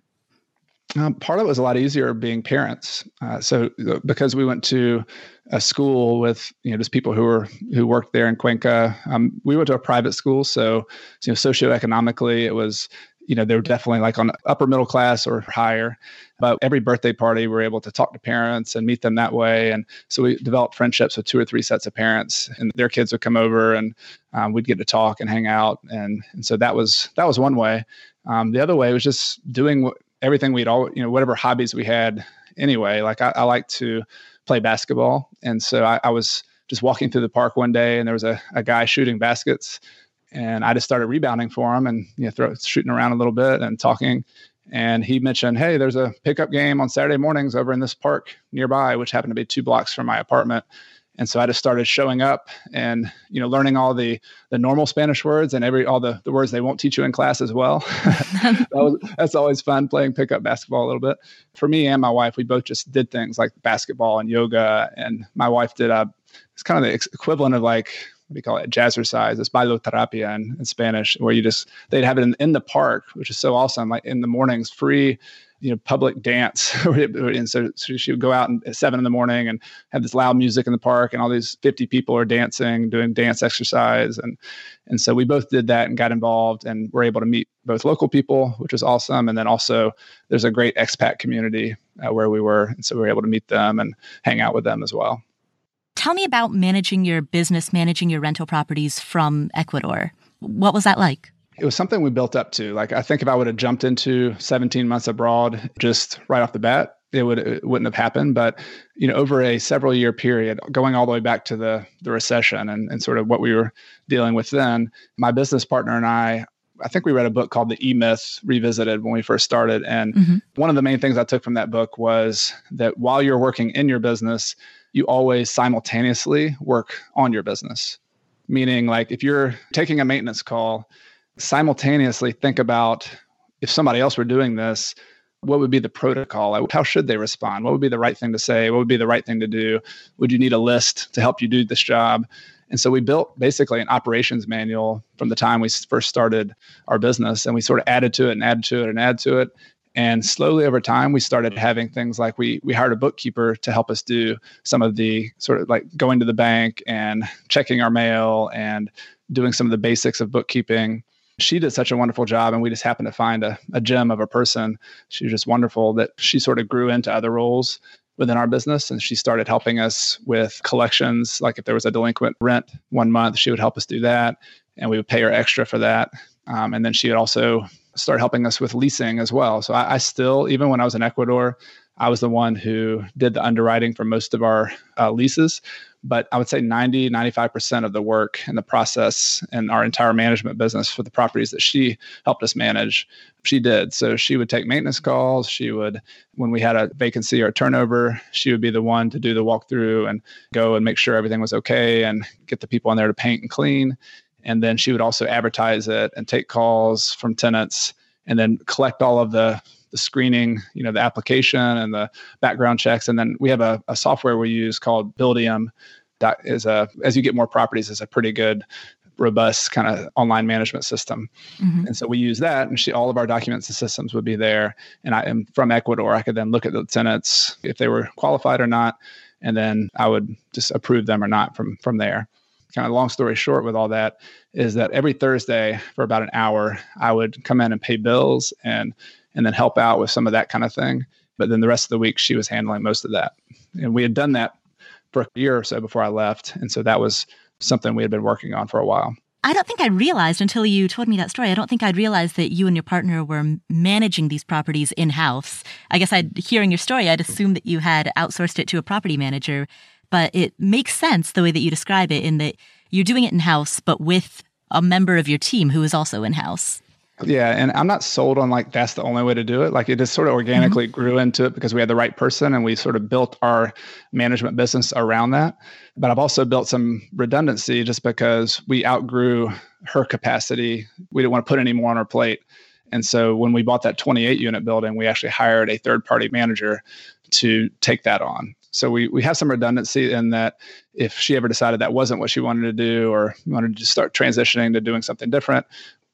Um, part of it was a lot easier being parents. Uh, so uh, because we went to a school with you know just people who were who worked there in Cuenca, um, we went to a private school. So you know socioeconomically, it was you know they were definitely like on upper middle class or higher. But every birthday party, we were able to talk to parents and meet them that way. And so we developed friendships with two or three sets of parents, and their kids would come over, and um, we'd get to talk and hang out. And and so that was that was one way. Um, the other way was just doing everything we'd all, you know, whatever hobbies we had anyway. Like I, I like to play basketball. And so I, I, was just walking through the park one day and there was a, a guy shooting baskets and I just started rebounding for him and, you know, throw, shooting around a little bit and talking. And he mentioned, Hey, there's a pickup game on Saturday mornings over in this park nearby, which happened to be two blocks from my apartment and so I just started showing up and you know learning all the the normal Spanish words and every all the, the words they won't teach you in class as well. [LAUGHS] that was, that's always fun playing pickup basketball a little bit. For me and my wife, we both just did things like basketball and yoga, and my wife did a it's kind of the equivalent of like what do you call it jazzercise it's bailoterapia in, in spanish where you just they'd have it in, in the park which is so awesome like in the mornings free you know public dance. [LAUGHS] And so, she would go out at seven in the morning and have this loud music in the park and all these 50 people are dancing doing dance exercise. And and so we both did that and got involved and were able to meet both local people which was awesome. And then also there's a great expat community uh, where we were. And so we were able to meet them and hang out with them as well. Tell me about managing your business managing your rental properties from ecuador. What was that like it was something we built up to. Like I think if I would have jumped into 17 months abroad just right off the bat, it would it wouldn't have happened. But you know, over a several year period, going all the way back to the the recession and, and sort of what we were dealing with then, my business partner and I I think we read a book called The E Myth Revisited when we first started. And mm-hmm. one of the main things I took from that book was that while you're working in your business, you always simultaneously work on your business. Meaning, like if you're taking a maintenance call, simultaneously think about if somebody else were doing this, what would be the protocol? How should they respond? What would be the right thing to say? What would be the right thing to do? Would you need a list to help you do this job? And so we built basically an operations manual from the time we first started our business, and we sort of added to it and added to it and added to it. And slowly over time, we started mm-hmm. having things like we we hired a bookkeeper to help us do some of the sort of like going to the bank and checking our mail and doing some of the basics of bookkeeping she did such a wonderful job and we just happened to find a, a gem of a person. She was just wonderful that she sort of grew into other roles within our business and she started helping us with collections. Like if there was a delinquent rent one month she would help us do that and we would pay her extra for that. Um, and then she would also start helping us with leasing as well. So I, I still even when i was in ecuador I was the one who did the underwriting for most of our uh, leases. But I would say 90, 95% of the work and the process and our entire management business for the properties that she helped us manage, she did. So she would take maintenance calls. She would, when we had a vacancy or turnover, she would be the one to do the walkthrough and go and make sure everything was okay and get the people in there to paint and clean. And then she would also advertise it and take calls from tenants and then collect all of the the screening, you know, the application and the background checks. And then we have a, a software we use called Buildium that is a, as you get more properties, is a pretty good robust kind of online management system. Mm-hmm. And so we use that and she, all of our documents and systems would be there. And I am from Ecuador. I could then look at the tenants if they were qualified or not. And then I would just approve them or not from, from there. Kind of long story short with all that is that every Thursday for about an hour, I would come in and pay bills and and then help out with some of that kind of thing. But then the rest of the week, she was handling most of that. And we had done that for a year or so before I left. And so that was something we had been working on for a while. I don't think I realized until you told me that story. I don't think I'd realized that you and your partner were managing these properties in house. I guess I'd hearing your story, I'd assume that you had outsourced it to a property manager, but it makes sense the way that you describe it in that you're doing it in house, but with a member of your team who is also in house. Yeah, and I'm not sold on like that's the only way to do it. Like it just sort of organically mm-hmm. grew into it because we had the right person and we sort of built our management business around that. But I've also built some redundancy just because we outgrew her capacity. We didn't want to put any more on our plate. And so when we bought that 28 unit building, we actually hired a third party manager to take that on. So we we have some redundancy in that if she ever decided that wasn't what she wanted to do or wanted to start transitioning to doing something different,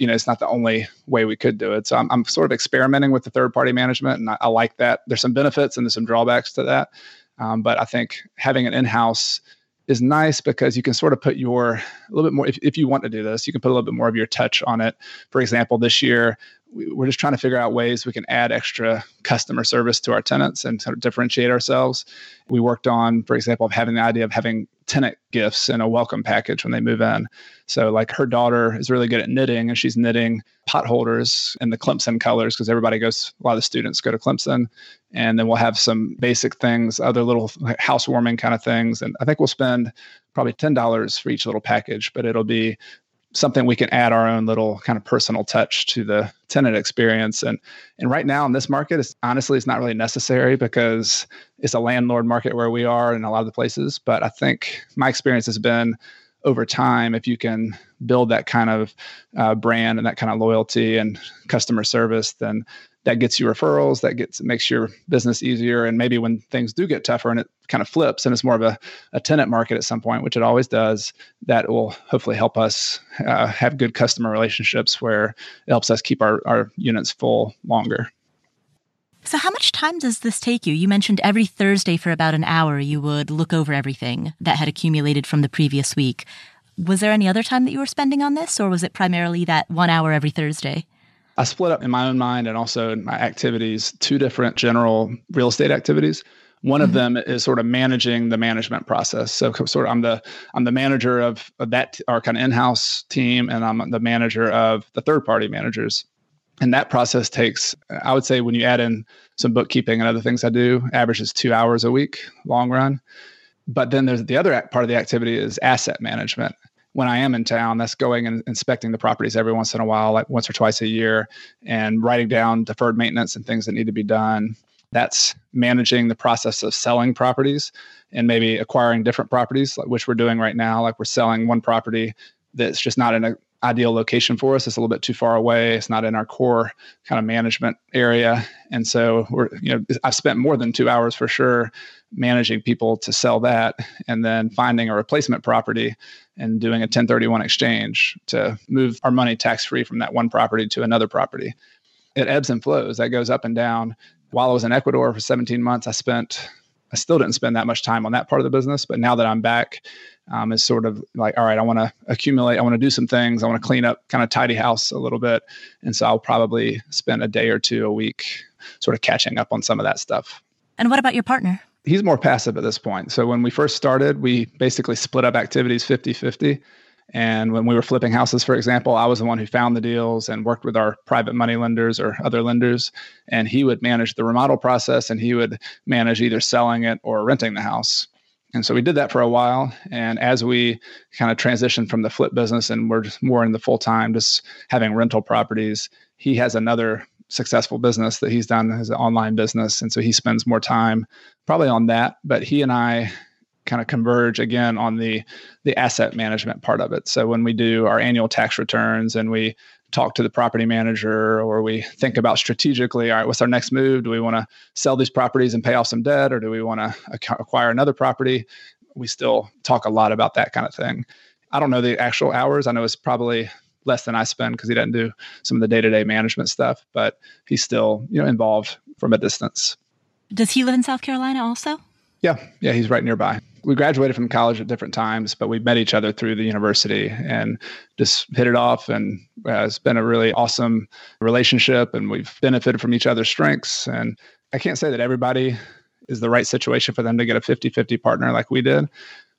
you know, it's not the only way we could do it. So I'm, I'm sort of experimenting with the third party management, and I, I, like that. There's some benefits and there's some drawbacks to that, um, but I think having an in house is nice because you can sort of put your a little bit more if, if you want to do this you can put a little bit more of your touch on it for example this year we're just trying to figure out ways we can add extra customer service to our tenants and sort of differentiate ourselves. We worked on, for example, of having the idea of having tenant gifts and a welcome package when they move in. So, like her daughter is really good at knitting, and she's knitting pot holders in the Clemson colors because everybody goes. A lot of students go to Clemson, and then we'll have some basic things, other little housewarming kind of things, and I think we'll spend probably ten dollars for each little package, but it'll be something we can add our own little kind of personal touch to the tenant experience. And and right now in this market it's honestly it's not really necessary because it's a landlord market where we are in a lot of the places. But i think my experience has been over time if you can build that kind of uh, brand and that kind of loyalty and customer service then that gets you referrals that gets makes your business easier. And maybe when things do get tougher and it kind of flips and it's more of a, a tenant market at some point which it always does that will hopefully help us uh, have good customer relationships where it helps us keep our, our units full longer. So how much time does this take you? You mentioned every thursday for about an hour you would look over everything that had accumulated from the previous week. Was there any other time that you were spending on this or was it primarily that one hour every thursday I split up in my own mind and also in my activities two different general real estate activities. One mm-hmm. of them is sort of managing the management process. So sort of I'm the I'm the manager of, of that our kind of in-house team and I'm the manager of the third party managers. And that process takes I would say when you add in some bookkeeping and other things I do, averages 2 hours a week long run. But then there's the other part of the activity is asset management when I am in town, that's going and inspecting the properties every once in a while, like once or twice a year, and writing down deferred maintenance and things that need to be done. That's managing the process of selling properties and maybe acquiring different properties, like which we're doing right now. Like we're selling one property that's just not in an ideal location for us. It's a little bit too far away. It's not in our core kind of management area. And so we're, you know, I've spent more than two hours for sure managing people to sell that and then finding a replacement property and doing a 1031 exchange to move our money tax free from that one property to another property. It ebbs and flows, that goes up and down. While I was in Ecuador for 17 months, I spent, I still didn't spend that much time on that part of the business. But now that I'm back, um, it's sort of like, all right, I want to accumulate, I want to do some things, I want to clean up, kind of tidy house a little bit. And so I'll probably spend a day or two a week sort of catching up on some of that stuff. And what about your partner? he's more passive at this point. So when we first started, we basically split up activities 50 50. And when we were flipping houses, for example, I was the one who found the deals and worked with our private money lenders or other lenders. And he would manage the remodel process and he would manage either selling it or renting the house. And so we did that for a while. And as we kind of transitioned from the flip business and we're just more in the full time, just having rental properties, he has another successful business that he's done an online business. And so he spends more time probably on that. But he and I kind of converge again on the the asset management part of it. So when we do our annual tax returns and we talk to the property manager or we think about strategically all right what's our next move do we want to sell these properties and pay off some debt or do we want to acquire another property we still talk a lot about that kind of thing i don't know the actual hours i know it's probably less than I spend because he doesn't do some of the day to day management stuff, but he's still you know involved from a distance. Does he live in South Carolina also? Yeah, yeah, he's right nearby. We graduated from college at different times, but we met each other through the university and just hit it off. And uh, it's been a really awesome relationship, and we've benefited from each other's strengths. And I can't say that everybody is the right situation for them to get a 50 50 partner like we did,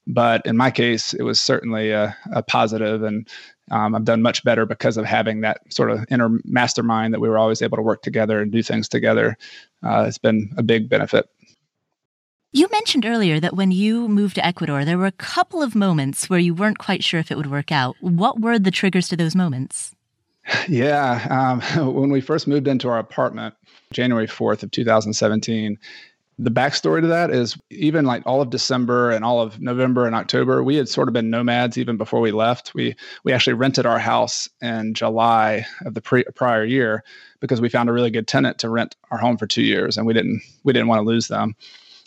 But in my case, it was certainly a, a positive, and um, I've done much better because of having that sort of inner mastermind that we were always able to work together and do things together. Uh, it's been a big benefit. You mentioned earlier that when you moved to Ecuador, there were a couple of moments where you weren't quite sure if it would work out. What were the triggers to those moments? [LAUGHS] Yeah. Um, [LAUGHS] when we first moved into our apartment, January 4th of 2017, the backstory to that is even like all of December and all of November and October, we had sort of been nomads even before we left. We we actually rented our house in July of the pre- prior year because we found a really good tenant to rent our home for two years, and we didn't we didn't want to lose them.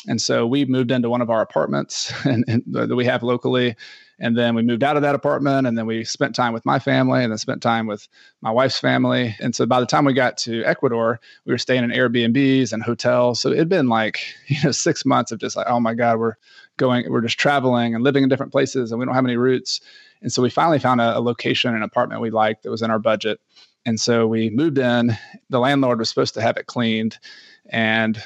And so we moved into one of our apartments [LAUGHS] and, and that we have locally and then we moved out of that apartment and then we spent time with my family and then spent time with my wife's family. And so by the time we got to Ecuador, we were staying in Airbnbs and hotels. So it'd been like, [LAUGHS] you know, six months of just like, oh my God, we're going, we're just traveling and living in different places and we don't have any roots. And so we finally found a, a location, an apartment we liked that was in our budget. And so we moved in. The landlord was supposed to have it cleaned. And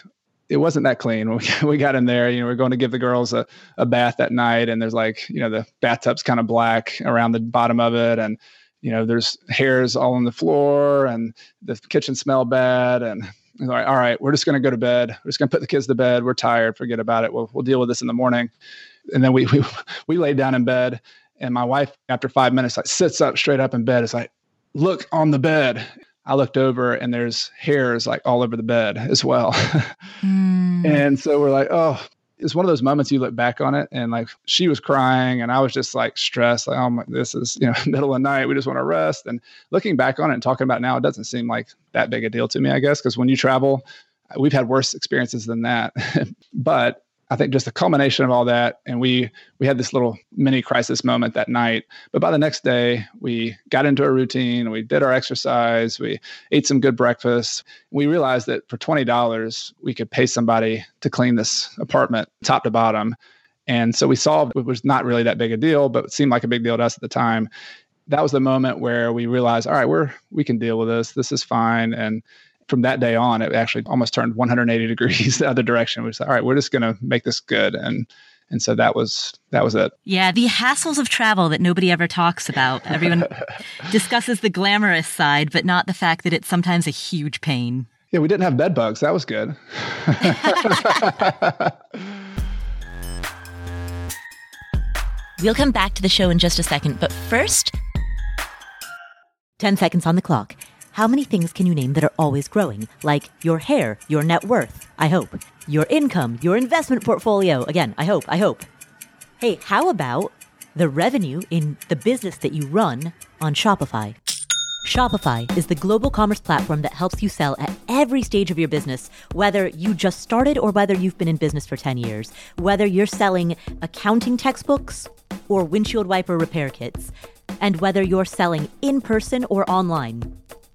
it wasn't that clean when we, [LAUGHS] got in there. You know, we are going to give the girls a, a bath that night, and there's like, you know, the bathtub's kind of black around the bottom of it, and you know, there's hairs all on the floor, and the kitchen smelled bad, and like, all right, we're just going to go to bed. We're just going to put the kids to bed. We're tired. Forget about it. We'll we'll deal with this in the morning. And then we we [LAUGHS] we laid down in bed, and my wife, after five minutes, like sits up straight up in bed. It's like, look on the bed. I looked over and there's hairs like all over the bed as well. [LAUGHS] mm. And so we're like, oh, it's one of those moments you look back on it and like she was crying and I was just like stressed, like, oh my, this is, you know, [LAUGHS] middle of the night. We just want to rest. And looking back on it and talking about it now, it doesn't seem like that big a deal to me, I guess, because when you travel, we've had worse experiences than that. [LAUGHS] but I think just the culmination of all that, and we we had this little mini crisis moment that night. But by the next day, we got into a routine. We did our exercise. We ate some good breakfast. We realized that for twenty dollars, we could pay somebody to clean this apartment top to bottom. And so we solved it was not really that big a deal, but it seemed like a big deal to us at the time. That was the moment where we realized, all right, we're we can deal with this. This is fine. And from that day on, it actually almost turned 180 [LAUGHS] degrees the other direction. We said, all right, we're just going to make this good. And and so that was that was it. Yeah, the hassles of travel that nobody ever talks about. Everyone [LAUGHS] discusses the glamorous side, but not the fact that it's sometimes a huge pain. Yeah, we didn't have bed bugs. That was good. [LAUGHS] we'll come back to the show in just a second, but first, 10 seconds on the clock. How many things can you name that are always growing? Like your hair, your net worth, I hope. Your income, your investment portfolio. Again, I hope, I hope. Hey, how about the revenue in the business that you run on Shopify? Shopify is the global commerce platform that helps you sell at every stage of your business, whether you just started or whether you've been in business for 10 years, whether you're selling accounting textbooks or windshield wiper repair kits, and whether you're selling in person or online.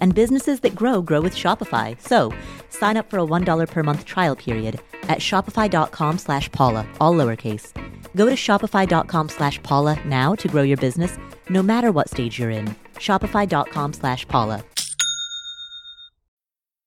and businesses that grow grow with Shopify. So sign up for a $1 per month trial period at shopify.com slash Paula, all lowercase. Go to shopify.com slash Paula now to grow your business, no matter what stage you're in. Shopify.com slash Paula.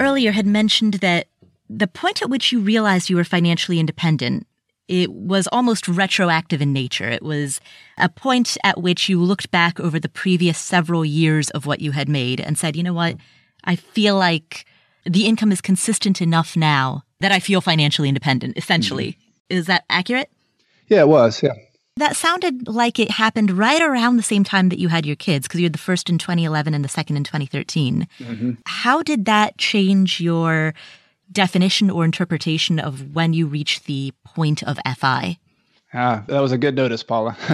Earlier had mentioned that the point at which you realized you were financially independent it was almost retroactive in nature. It was a point at which you looked back over the previous several years of what you had made and said, you know what? I feel like the income is consistent enough now that I feel financially independent, essentially. Mm-hmm. Is that accurate? Yeah, it was. Yeah. That sounded like it happened right around the same time that you had your kids, because you had the first in 2011 and the second in 2013. Mm-hmm. How did that change your definition or interpretation of when you reach the point of FI? Ah, that was a good notice, Paula. [LAUGHS]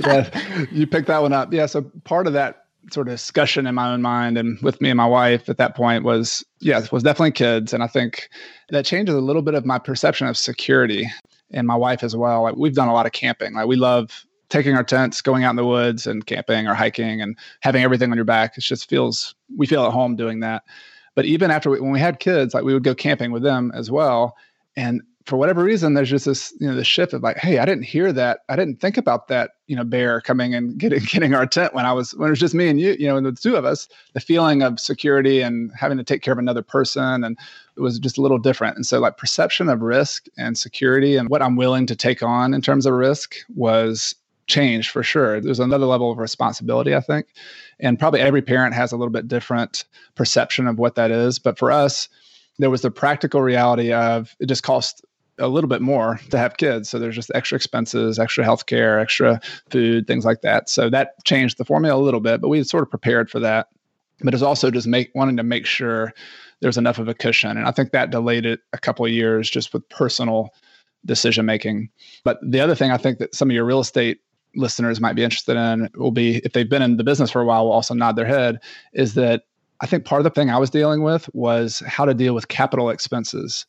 yeah, you picked that one up. Yeah, so part of that sort of discussion in my own mind and with me and my wife at that point was yes was definitely kids and i think that changes a little bit of my perception of security and my wife as well like we've done a lot of camping. Like we love taking our tents going out in the woods and camping or hiking and having everything on your back. It just feels we feel at home doing that. But even after we, when we had kids like we would go camping with them as well. And for whatever reason, there's just this, you know, the shift of like, hey, I didn't hear that. I didn't think about that, you know, bear coming and [LAUGHS] getting getting our tent when I was when it was just me and you, you know, and the two of us. The feeling of security and having to take care of another person, and it was just a little different. And so, like perception of risk and security and what I'm willing to take on in terms of risk was changed for sure. There's another level of responsibility, I think, and probably every parent has a little bit different perception of what that is. But for us, there was the practical reality of it just cost a little bit more to have kids. So there's just extra expenses, extra healthcare, extra food, things like that. So that changed the formula a little bit, but we had sort of prepared for that. But it's also just make wanting to make sure there's enough of a cushion. And I think that delayed it a couple of years just with personal decision making. But the other thing I think that some of your real estate listeners might be interested in will be if they've been in the business for a while will also nod their head is that I think part of the thing I was dealing with was how to deal with capital expenses.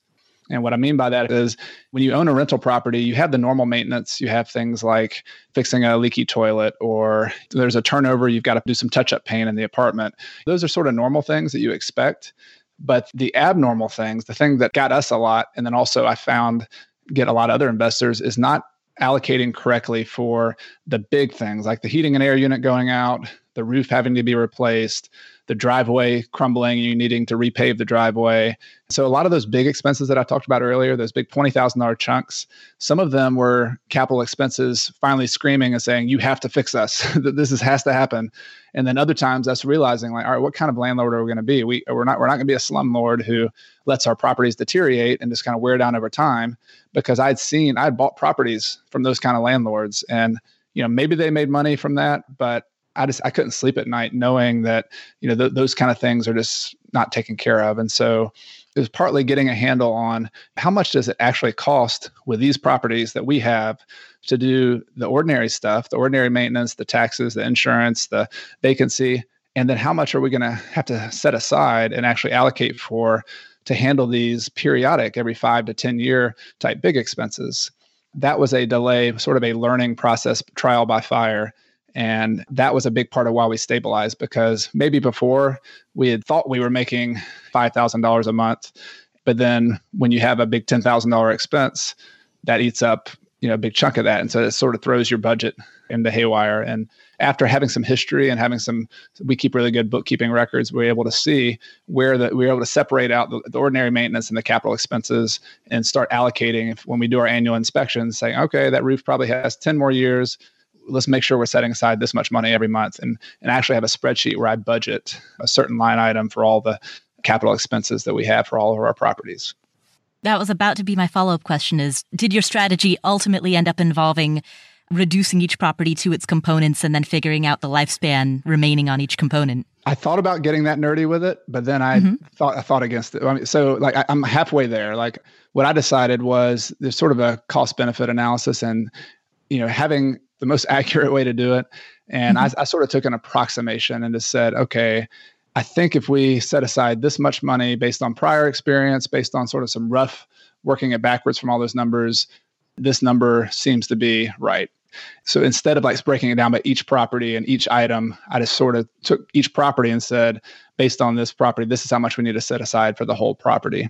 And what I mean by that is when you own a rental property, you have the normal maintenance. You have things like fixing a leaky toilet or there's a turnover, you've got to do some touch up paint in the apartment. Those are sort of normal things that you expect. But the abnormal things, the thing that got us a lot, and then also I found get a lot of other investors, is not allocating correctly for the big things like the heating and air unit going out, the roof having to be replaced, the driveway crumbling, you needing to repave the driveway. So a lot of those big expenses that I talked about earlier, those big $20,000 chunks, some of them were capital expenses finally screaming and saying, you have to fix us, [LAUGHS] this is, has to happen. And then other times us realizing like, all right, what kind of landlord are we going to be? We, we're not, we're not going to be a slumlord who lets our properties deteriorate and just kind of wear down over time because I'd seen, I'd bought properties from those kind of landlords and, you know, maybe they made money from that, but I just I couldn't sleep at night knowing that you know th- those kind of things are just not taken care of, and so it was partly getting a handle on how much does it actually cost with these properties that we have to do the ordinary stuff, the ordinary maintenance, the taxes, the insurance, the vacancy, and then how much are we going to have to set aside and actually allocate for to handle these periodic every five to 10 year type big expenses. That was a delay, sort of a learning process, trial by fire and that was a big part of why we stabilized because maybe before we had thought we were making $5,000 a month. But then when you have a big $10,000 expense, that eats up you know a big chunk of that and so it sort of throws your budget into haywire and after having some history and having some we keep really good bookkeeping records we're able to see where the we're able to separate out the, the ordinary maintenance and the capital expenses and start allocating if, when we do our annual inspections saying okay that roof probably has 10 more years let's make sure we're setting aside this much money every month and and actually have a spreadsheet where I budget a certain line item for all the capital expenses that we have for all of our properties. That was about to be my follow-up question is did your strategy ultimately end up involving reducing each property to its components and then figuring out the lifespan remaining on each component? I thought about getting that nerdy with it, but then I mm-hmm. thought I thought against it. I mean, so like I, I'm halfway there. Like what I decided was there's sort of a cost benefit analysis, and you know having the most [LAUGHS] accurate way to do it. And mm-hmm. I, I sort of took an approximation and just said, okay, I think if we set aside this much money based on prior experience, based on sort of some rough working it backwards from all those numbers, this number seems to be right. So instead of like breaking it down by each property and each item, I just sort of took each property and said, based on this property, this is how much we need to set aside for the whole property.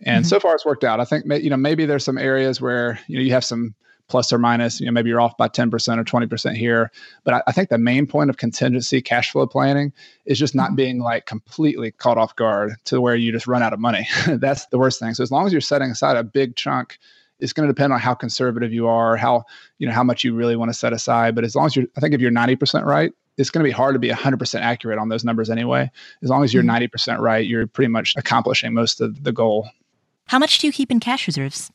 And mm-hmm. so far, it's worked out. I think you know maybe there's some areas where you know you have some plus or minus, you know, maybe you're off by 10% or 20% here. But I, I, think the main point of contingency cash flow planning is just not mm-hmm. being like completely caught off guard to where you just run out of money. [LAUGHS] That's the worst thing. So as long as you're setting aside a big chunk, it's going to depend on how conservative you are, how, you know, how much you really want to set aside. But as long as you're, I think if you're 90% right, it's going to be hard to be 100% accurate on those numbers anyway. As long as you're mm-hmm. 90% right, you're pretty much accomplishing most of the goal How much do you keep in cash reserves?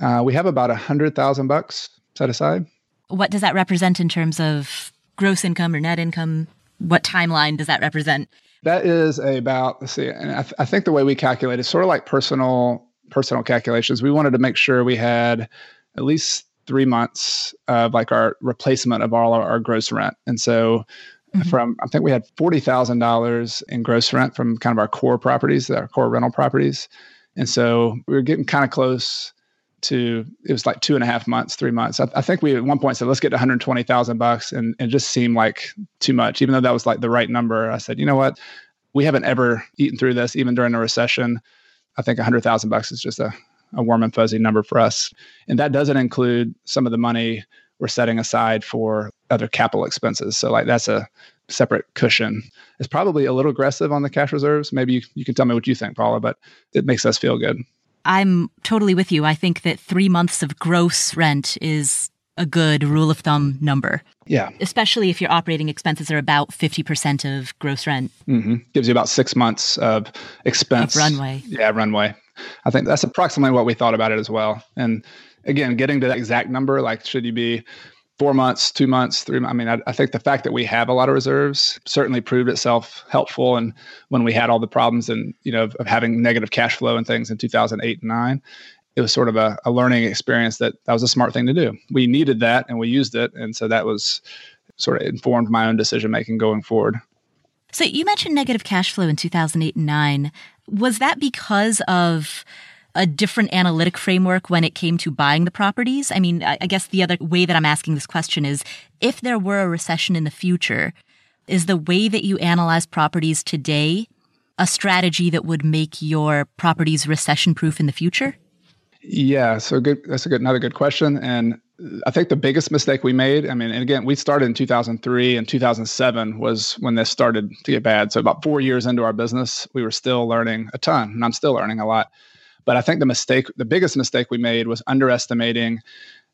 Uh, we have about a hundred thousand bucks set aside. What does that represent in terms of gross income or net income? What timeline does that represent? That is about let's see, and I, th- I think the way we calculate is sort of like personal personal calculations. We wanted to make sure we had at least three months of like our replacement of all our, our gross rent, and so mm-hmm. from I think we had forty thousand dollars in gross rent from kind of our core properties, our core rental properties, and so we were getting kind of close to it was like two and a half months, three months. I, I think we at one point said let's get to 120,000 bucks, and it just seemed like too much, even though that was like the right number. I said, you know what, we haven't ever eaten through this, even during a recession. I think 100,000 bucks is just a, a warm and fuzzy number for us, and that doesn't include some of the money we're setting aside for other capital expenses. So like that's a separate cushion. It's probably a little aggressive on the cash reserves. Maybe you, you can tell me what you think, Paula, but it makes us feel good. I'm totally with you. I think that three months of gross rent is a good rule of thumb number. Yeah. Especially if your operating expenses are about 50% of gross rent. Mm-hmm. Gives you about six months of expense. Of runway. Yeah, runway. I think that's approximately what we thought about it as well. And again, getting to that exact number, like, should you be four months, two months, three. I mean, I, I, think the fact that we have a lot of reserves certainly proved itself helpful. And when we had all the problems and you know of, of, having negative cash flow and things in 2008 and nine, it was sort of a, a learning experience that that was a smart thing to do. We needed that and we used it, and so that was sort of informed my own decision making going forward. So you mentioned negative cash flow in 2008 and nine. Was that because of a different analytic framework when it came to buying the properties? I mean, I guess the other way that I'm asking this question is if there were a recession in the future, is the way that you analyze properties today a strategy that would make your properties recession proof in the future? Yeah, so good. That's a good, another good question. And I think the biggest mistake we made, I mean, and again, we started in 2003 and 2007 was when this started to get bad. So about four years into our business, we were still learning a ton, and I'm still learning a lot. But I think the mistake, the biggest mistake we made was underestimating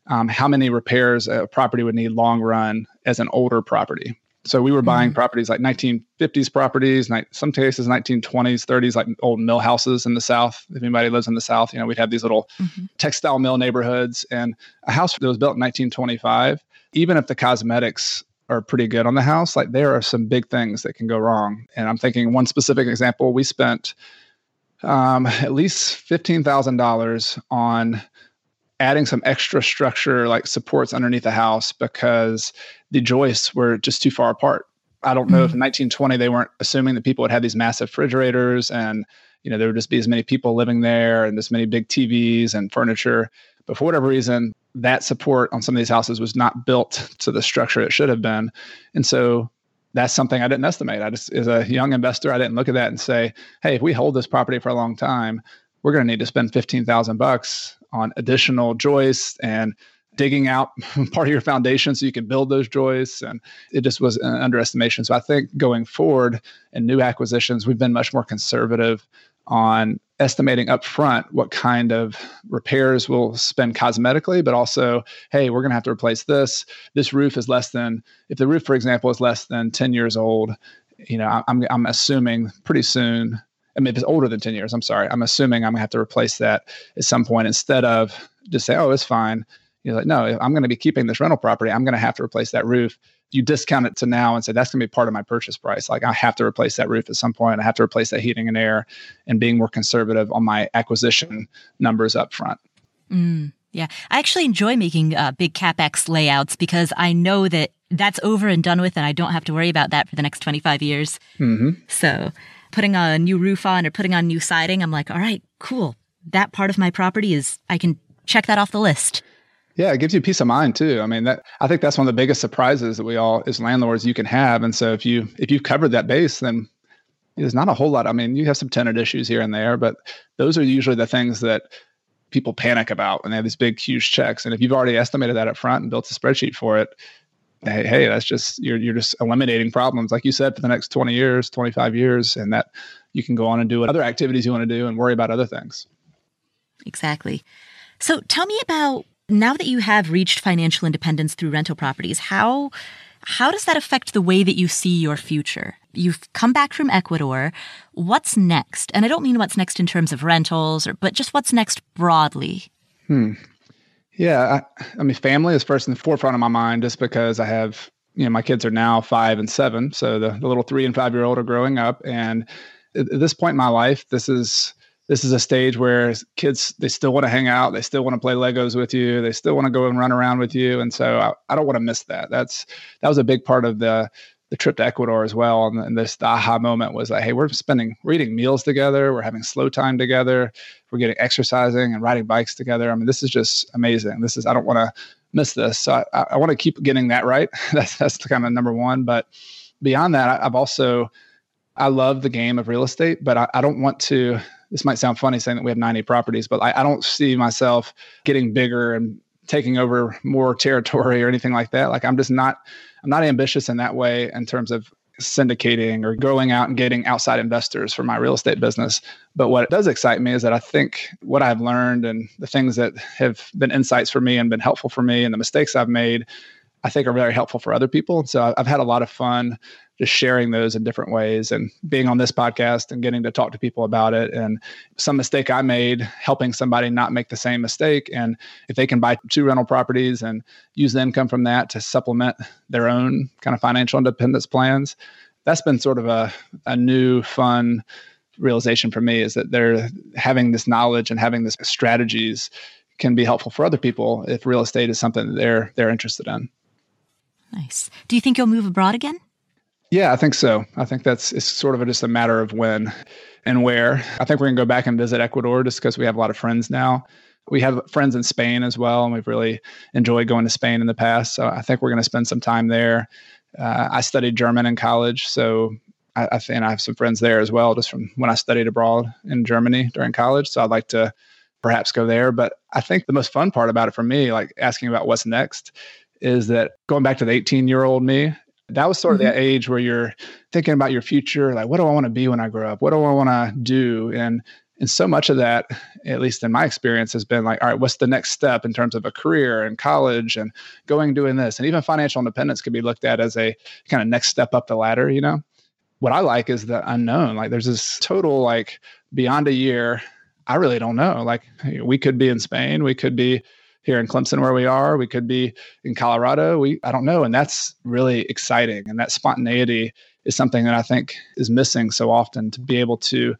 um, how many repairs a property would need long run as an older property. So we were buying mm-hmm. properties like 1950s properties, ni- some cases 1920s, 30s, like old mill houses in the South. If anybody lives in the South, you know, we'd have these little mm-hmm. textile mill neighborhoods. And a house that was built in 1925, even if the cosmetics are pretty good on the house, like there are some big things that can go wrong. And I'm thinking one specific example, we spent um, [LAUGHS] at least $15,000 on adding some extra structure like supports underneath the house because the joists were just too far apart. I don't know mm-hmm. if in 1920 they weren't assuming that people would have these massive refrigerators and you know there would just be as many people living there and this many big TVs and furniture. But for whatever reason, that support on some of these houses was not built to the structure it should have been. And so that's something I didn't estimate. I just, as a young investor, I didn't look at that and say, "Hey, if we hold this property for a long time, we're going to need to spend fifteen thousand bucks on additional joists and digging out [LAUGHS] part of your foundation so you can build those joists." And it just was an underestimation. So I think going forward in new acquisitions, we've been much more conservative on estimating upfront what kind of repairs we'll spend cosmetically, but also, hey, we're going to have to replace this. This roof is less than, if the roof, for example, is less than 10 years old, you know, I'm, I'm assuming pretty soon, I mean, if it's older than 10 years, I'm sorry, I'm assuming I'm going to have to replace that at some point instead of just say, oh, it's fine. You're like, no, I'm going to be keeping this rental property. I'm going to have to replace that roof you discount it to now and say that's going to be part of my purchase price. Like I have to replace that roof at some point. I have to replace that heating and air, and being more conservative on my acquisition numbers up front. Mm, yeah, I actually enjoy making uh, big capex layouts because I know that that's over and done with, and I don't have to worry about that for the next twenty five years. Mm-hmm. So, putting a new roof on or putting on new siding, I'm like, all right, cool. That part of my property is I can check that off the list. Yeah, it gives you peace of mind too. I mean, that I think that's one of the biggest surprises that we all as landlords you can have. And so if you if you've covered that base, then there's not a whole lot. I mean, you have some tenant issues here and there, but those are usually the things that people panic about when they have these big, huge checks. And if you've already estimated that up front and built a spreadsheet for it, hey, hey, that's just you're you're just eliminating problems, like you said, for the next 20 years, 25 years, and that you can go on and do other activities you want to do and worry about other things. Exactly. So tell me about now that you have reached financial independence through rental properties, how How does that affect the way that you see your future? You've come back from Ecuador. What's next? And I don't mean what's next in terms of rentals, or, but just what's next broadly. Hmm. Yeah, I, I mean, family is first in the forefront of my mind, just because I have, you know, my kids are now five and seven, so the, the little three and five year old are growing up, and at, this point in my life, this is this is a stage where kids they still want to hang out they still want to play legos with you they still want to go and run around with you and so I, I, don't want to miss that. That's that was a big part of the the trip to ecuador as well and, and this aha moment was like hey we're spending we're eating meals together we're having slow time together we're getting exercising and riding bikes together. I mean this is just amazing. This is i don't want to miss this. So i, I want to keep getting that right. [LAUGHS] That's that's kind of number one but beyond that I, i've also I love the game of real estate, but I, I, don't want to this might sound funny saying that we have 90 properties, but I, I don't see myself getting bigger and taking over more territory or anything like that. Like I'm just not, I'm not ambitious in that way in terms of syndicating or going out and getting outside investors for my real estate business. But what does excite me is that I think what I've learned and the things that have been insights for me and been helpful for me and the mistakes I've made, I think are very helpful for other people. So I've had a lot of fun just sharing those in different ways and being on this podcast and getting to talk to people about it and some mistake I made helping somebody not make the same mistake and if they can buy two rental properties and use the income from that to supplement their own kind of financial independence plans that's been sort of a, a new fun realization for me is that they're having this knowledge and having this strategies can be helpful for other people if real estate is something they're they're interested in. Nice. Do you think you'll move abroad again? Yeah, I think so. I think that's it's sort of just a matter of when and where. I think we're gonna go back and visit Ecuador just because we have a lot of friends now. We have friends in Spain as well, and we've really enjoyed going to Spain in the past. So I think we're going to spend some time there. Uh, I studied German in college, so I, I think I have some friends there as well, just from when I studied abroad in Germany during college. So I'd like to perhaps go there. But I think the most fun part about it for me, like asking about what's next, is that going back to the 18 year old me, that was sort of mm-hmm. the age where you're thinking about your future like what do i want to be when i grow up? What do i want to do? And and so much of that at least in my experience has been like all right what's the next step in terms of a career and college and going doing this? And even financial independence can be looked at as a kind of next step up the ladder you know? What i like is the unknown. Like there's this total like beyond a year i really don't know. Like we could be in spain we could be here in Clemson where we are. We could be in Colorado. We I don't know, and that's really exciting. And that spontaneity is something that I think is missing so often to be able to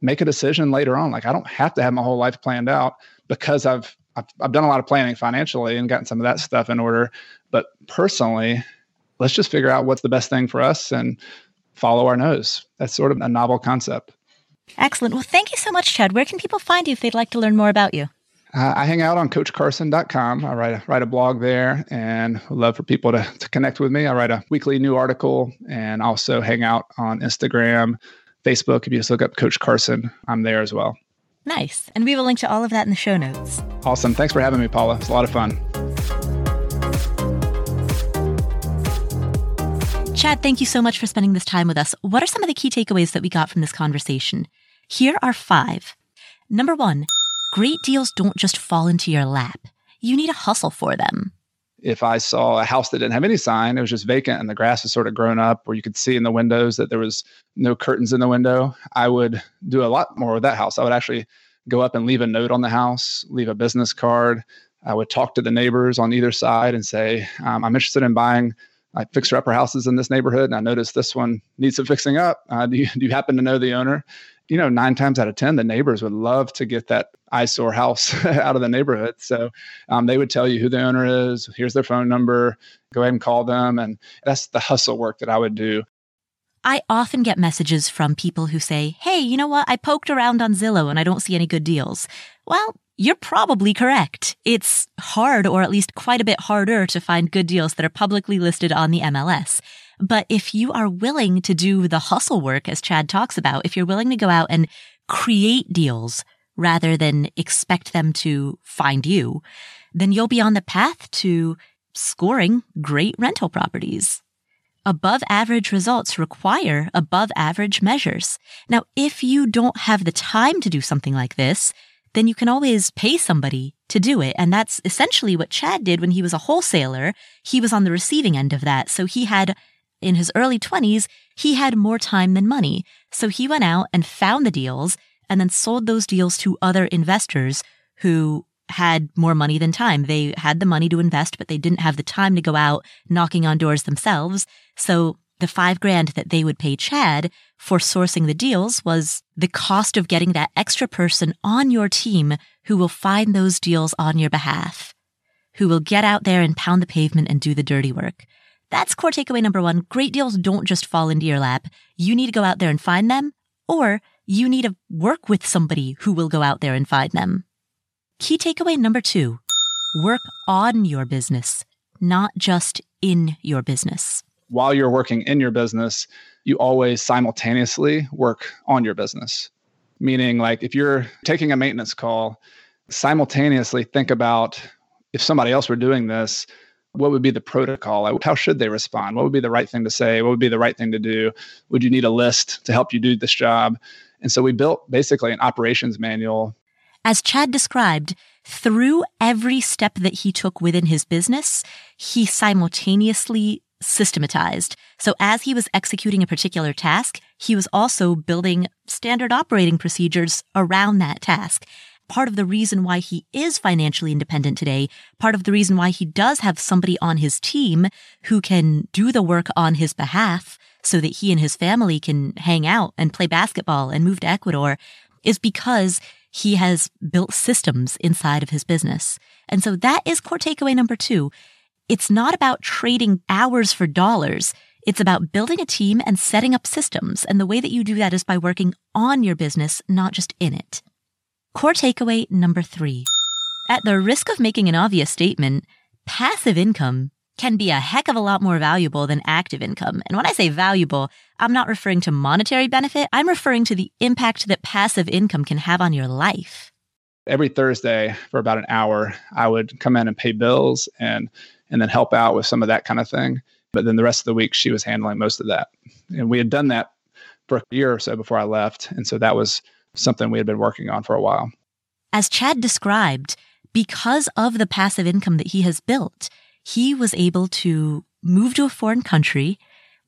make a decision later on. Like I don't have to have my whole life planned out because I've I've, I've done a lot of planning financially and gotten some of that stuff in order. But personally, let's just figure out what's the best thing for us and follow our nose. That's sort of a novel concept. Excellent. Well, thank you so much, Chad. Where can people find you if they'd like to learn more about you? Uh, I hang out on coachcarson.com. I write a, write a blog there and love for people to, to connect with me. I write a weekly new article and also hang out on Instagram, Facebook. If you just look up Coach Carson, I'm there as well. Nice. And we will link to all of that in the show notes. Awesome. Thanks for having me, Paula. It's a lot of fun. Chad, thank you so much for spending this time with us. What are some of the key takeaways that we got from this conversation? Here are five. Number one, Great deals don't just fall into your lap. You need to hustle for them. If I saw a house that didn't have any sign, it was just vacant and the grass was sort of grown up, or you could see in the windows that there was no curtains in the window, I would do a lot more with that house. I would actually go up and leave a note on the house, leave a business card. I would talk to the neighbors on either side and say, um, I'm interested in buying like fixer upper houses in this neighborhood. And I noticed this one needs some fixing up. Uh, do, you, do you happen to know the owner? You know, nine times out of 10, the neighbors would love to get that eyesore house [LAUGHS] out of the neighborhood. So um, they would tell you who the owner is, here's their phone number, go ahead and call them. And that's the hustle work that I would do. I often get messages from people who say, Hey, you know what? I poked around on Zillow and I don't see any good deals. Well, you're probably correct. It's hard, or at least quite a bit harder, to find good deals that are publicly listed on the MLS. But if you are willing to do the hustle work, as Chad talks about, if you're willing to go out and create deals rather than expect them to find you, then you'll be on the path to scoring great rental properties. Above average results require above average measures. Now, if you don't have the time to do something like this, then you can always pay somebody to do it. And that's essentially what Chad did when he was a wholesaler. He was on the receiving end of that. So he had, in his early 20s, he had more time than money. So he went out and found the deals and then sold those deals to other investors who had more money than time. They had the money to invest, but they didn't have the time to go out knocking on doors themselves. So the five grand that they would pay Chad for sourcing the deals was the cost of getting that extra person on your team who will find those deals on your behalf, who will get out there and pound the pavement and do the dirty work. That's core takeaway number one. Great deals don't just fall into your lap. You need to go out there and find them, or you need to work with somebody who will go out there and find them. Key takeaway number two work on your business, not just in your business. While you're working in your business, you always simultaneously work on your business. Meaning, like if you're taking a maintenance call, simultaneously think about if somebody else were doing this, what would be the protocol? How should they respond? What would be the right thing to say? What would be the right thing to do? Would you need a list to help you do this job? And so we built basically an operations manual as Chad described, through every step that he took within his business, he simultaneously systematized. So as he was executing a particular task, he was also building standard operating procedures around that task. Part of the reason why he is financially independent today, part of the reason why he does have somebody on his team who can do the work on his behalf so that he and his family can hang out and play basketball and move to Ecuador is because he has built systems inside of his business. And so that is core takeaway number two. It's not about trading hours for dollars. It's about building a team and setting up systems. And the way that you do that is by working on your business, not just in it. Core takeaway number three. At the risk of making an obvious statement, passive income can be a heck of a lot more valuable than active income. And when I say valuable, I'm not referring to monetary benefit. I'm referring to the impact that passive income can have on your life. Every Thursday for about an hour, I would come in and pay bills and and then help out with some of that kind of thing. But then the rest of the week she was handling most of that. And we had done that for a year or so before I left. And so that was something we had been working on for a while. As Chad described, because of the passive income that he has built, he was able to move to a foreign country,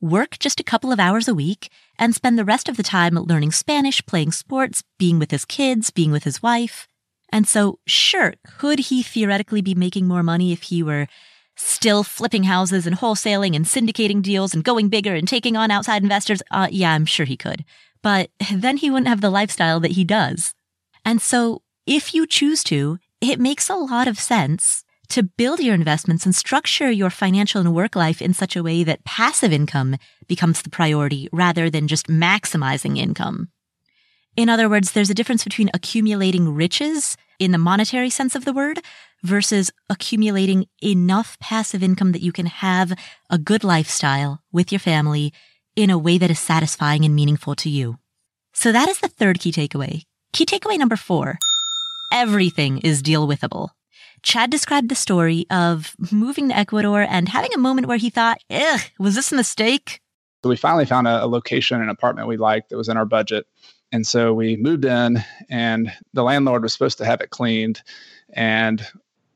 work just a couple of hours a week, and spend the rest of the time learning Spanish, playing sports, being with his kids, being with his wife. And so, sure, could he theoretically be making more money if he were still flipping houses and wholesaling and syndicating deals and going bigger and taking on outside investors? Uh, yeah, I'm sure he could. But then he wouldn't have the lifestyle that he does. And so, if you choose to, it makes a lot of sense to build your investments and structure your financial and work life in such a way that passive income becomes the priority rather than just maximizing income. In other words, there's a difference between accumulating riches in the monetary sense of the word versus accumulating enough passive income that you can have a good lifestyle with your family in a way that is satisfying and meaningful to you. So that is the third key takeaway. Key takeaway number four. Everything is deal withable. Chad described the story of moving to Ecuador and having a moment where he thought, ugh, was this a mistake? So we finally found a, a location, an apartment we liked that was in our budget. And so we moved in, and the landlord was supposed to have it cleaned. And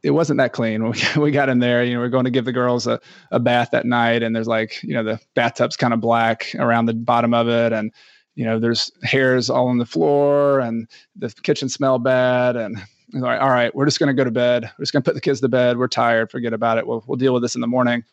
it wasn't that clean [LAUGHS] when we, got in there. You know, we are going to give the girls a, a bath that night, and there's like, you know, the bathtub's kind of black around the bottom of it. And, you know, there's hairs all on the floor, and the kitchen smell bad. And like, all right, we're just going to go to bed. We're just going to put the kids to bed. We're tired. Forget about it. We'll, we'll deal with this in the morning.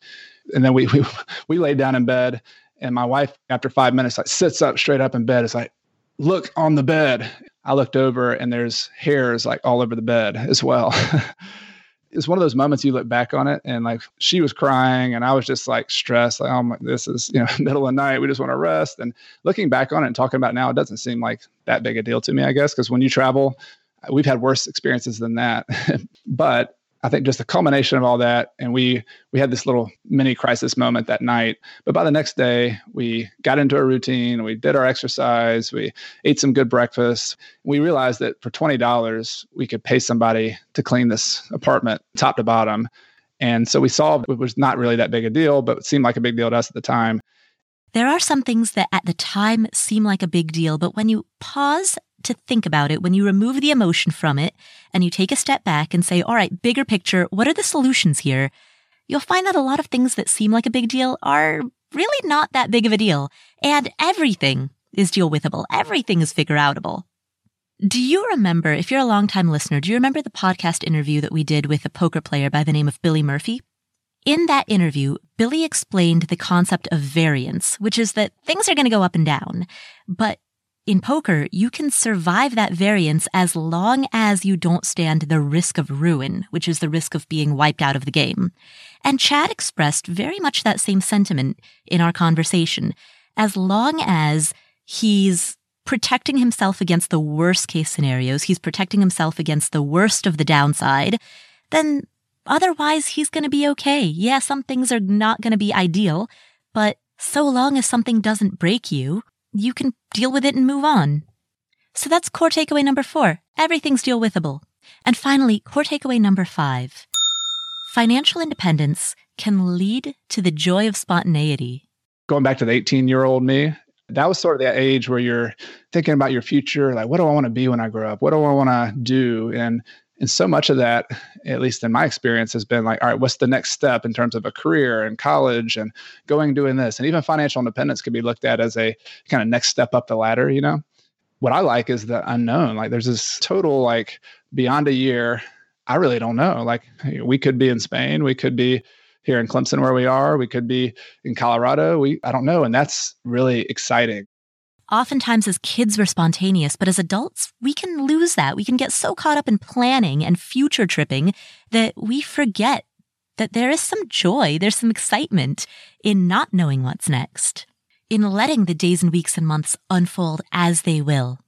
And then we, we, [LAUGHS] we laid down in bed and my wife, after five minutes, like sits up straight up in bed. It's like, look on the bed. I looked over and there's hairs like all over the bed as well. [LAUGHS] it's one of those moments you look back on it and like she was crying and I was just like stressed, like, oh my, this is, you know, [LAUGHS] middle of the night. We just want to rest. And looking back on it and talking about now, it doesn't seem like that big a deal to me, I guess, because when you travel, we've had worse experiences than that. [LAUGHS] but I think just the culmination of all that, and we we had this little mini crisis moment that night. But by the next day, we got into a routine. We did our exercise. We ate some good breakfast. We realized that for twenty dollars, we could pay somebody to clean this apartment top to bottom. And so we solved it was not really that big a deal, but it seemed like a big deal to us at the time. There are some things that at the time seem like a big deal, but when you pause to think about it, when you remove the emotion from it and you take a step back and say, all right, bigger picture, what are the solutions here? You'll find that a lot of things that seem like a big deal are really not that big of a deal. And everything is deal withable. Everything is figure outable. Do you remember, if you're a longtime listener, do you remember the podcast interview that we did with a poker player by the name of Billy Murphy? In that interview, Billy explained the concept of variance, which is that things are going to go up and down. But in poker, you can survive that variance as long as you don't stand the risk of ruin, which is the risk of being wiped out of the game. And Chad expressed very much that same sentiment in our conversation. As long as he's protecting himself against the worst case scenarios, he's protecting himself against the worst of the downside, then Otherwise, he's going to be okay. Yeah, some things are not going to be ideal, but so long as something doesn't break you, you can deal with it and move on. So that's core takeaway number four. Everything's deal withable. And finally, core takeaway number five. Financial independence can lead to the joy of spontaneity. Going back to the 18 year old me, that was sort of that age where you're thinking about your future. Like, what do I want to be when I grow up? What do I want to do? And and so much of that at least in my experience has been like all right what's the next step in terms of a career and college and going doing this? And even financial independence could be looked at as a kind of next step up the ladder you know? What i like is the unknown. Like there's this total like beyond a year i really don't know. Like we could be in spain we could be here in clemson where we are we could be in colorado we i don't know. And that's really exciting Oftentimes, as kids, we're spontaneous, but as adults, we can lose that. We can get so caught up in planning and future tripping that we forget that there is some joy, there's some excitement in not knowing what's next, in letting the days and weeks and months unfold as they will.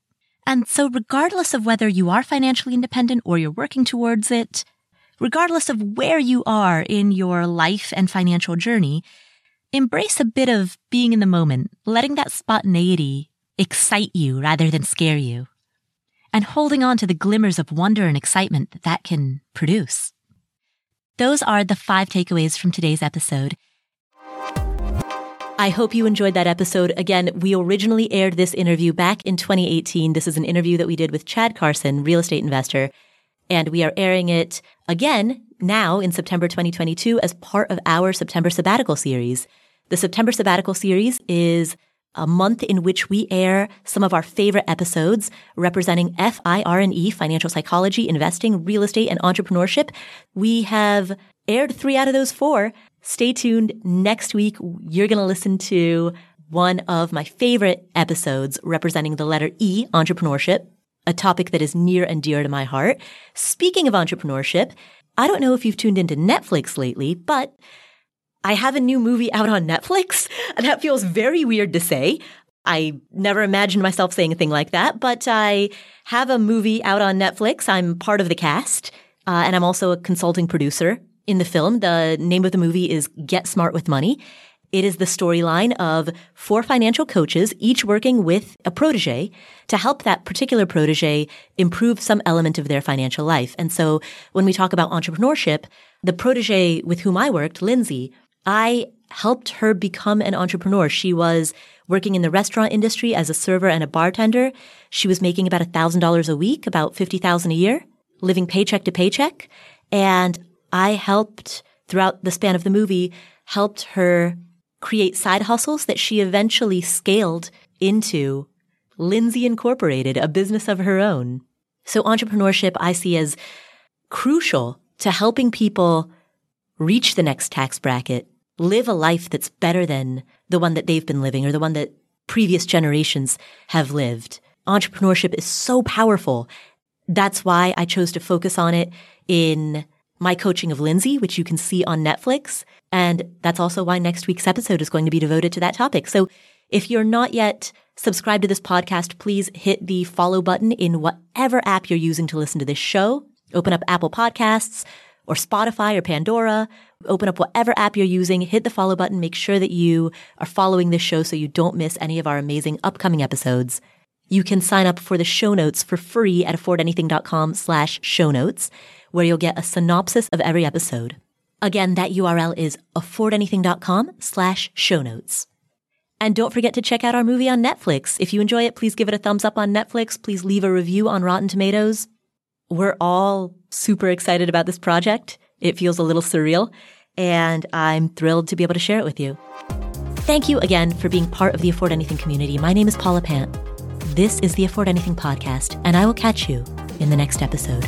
And so, regardless of whether you are financially independent or you're working towards it, regardless of where you are in your life and financial journey, embrace a bit of being in the moment, letting that spontaneity excite you rather than scare you, and holding on to the glimmers of wonder and excitement that that can produce. Those are the five takeaways from today's episode. I hope you enjoyed that episode. Again, we originally aired this interview back in 2018. This is an interview that we did with Chad Carson, real estate investor, and we are airing it again now in September 2022 as part of our September sabbatical series. The September sabbatical series is a month in which we air some of our favorite episodes representing FIRE, financial psychology, investing, real estate, and entrepreneurship. We have aired three out of those four. Stay tuned. Next week, you're going to listen to one of my favorite episodes representing the letter E, entrepreneurship, a topic that is near and dear to my heart. Speaking of entrepreneurship, I don't know if you've tuned into Netflix lately, but I have a new movie out on Netflix. [LAUGHS] That feels very weird to say. I never imagined myself saying a thing like that, but I have a movie out on Netflix. I'm part of the cast, uh, and I'm also a consulting producer in the film. The name of the movie is Get Smart with Money. It is the storyline of four financial coaches, each working with a protege to help that particular protege improve some element of their financial life. And so when we talk about entrepreneurship, the protege with whom I worked, Lindsay, I helped her become an entrepreneur. She was working in the restaurant industry as a server and a bartender. She was making about $1,000 a week, about 50,000 a year, living paycheck to paycheck. And I helped throughout the span of the movie, helped her create side hustles that she eventually scaled into Lindsay Incorporated, a business of her own. So entrepreneurship I see as crucial to helping people reach the next tax bracket, live a life that's better than the one that they've been living or the one that previous generations have lived. Entrepreneurship is so powerful. That's why I chose to focus on it in my coaching of Lindsay, which you can see on Netflix. And that's also why next week's episode is going to be devoted to that topic. So if you're not yet subscribed to this podcast, please hit the follow button in whatever app you're using to listen to this show. Open up Apple Podcasts, or Spotify or Pandora. Open up whatever app you're using, hit the follow button, make sure that you are following this show so you don't miss any of our amazing upcoming episodes. You can sign up for the show notes for free at affordanything.com slash show notes, where you'll get a synopsis of every episode. Again, that URL is affordanything.com slash show notes. And don't forget to check out our movie on Netflix. If you enjoy it, please give it a thumbs up on Netflix. Please leave a review on Rotten Tomatoes. We're all super excited about this project. It feels a little surreal, and I'm thrilled to be able to share it with you. Thank you again for being part of the Afford Anything community. My name is Paula Pant. This is the Afford Anything podcast, and I will catch you in the next episode.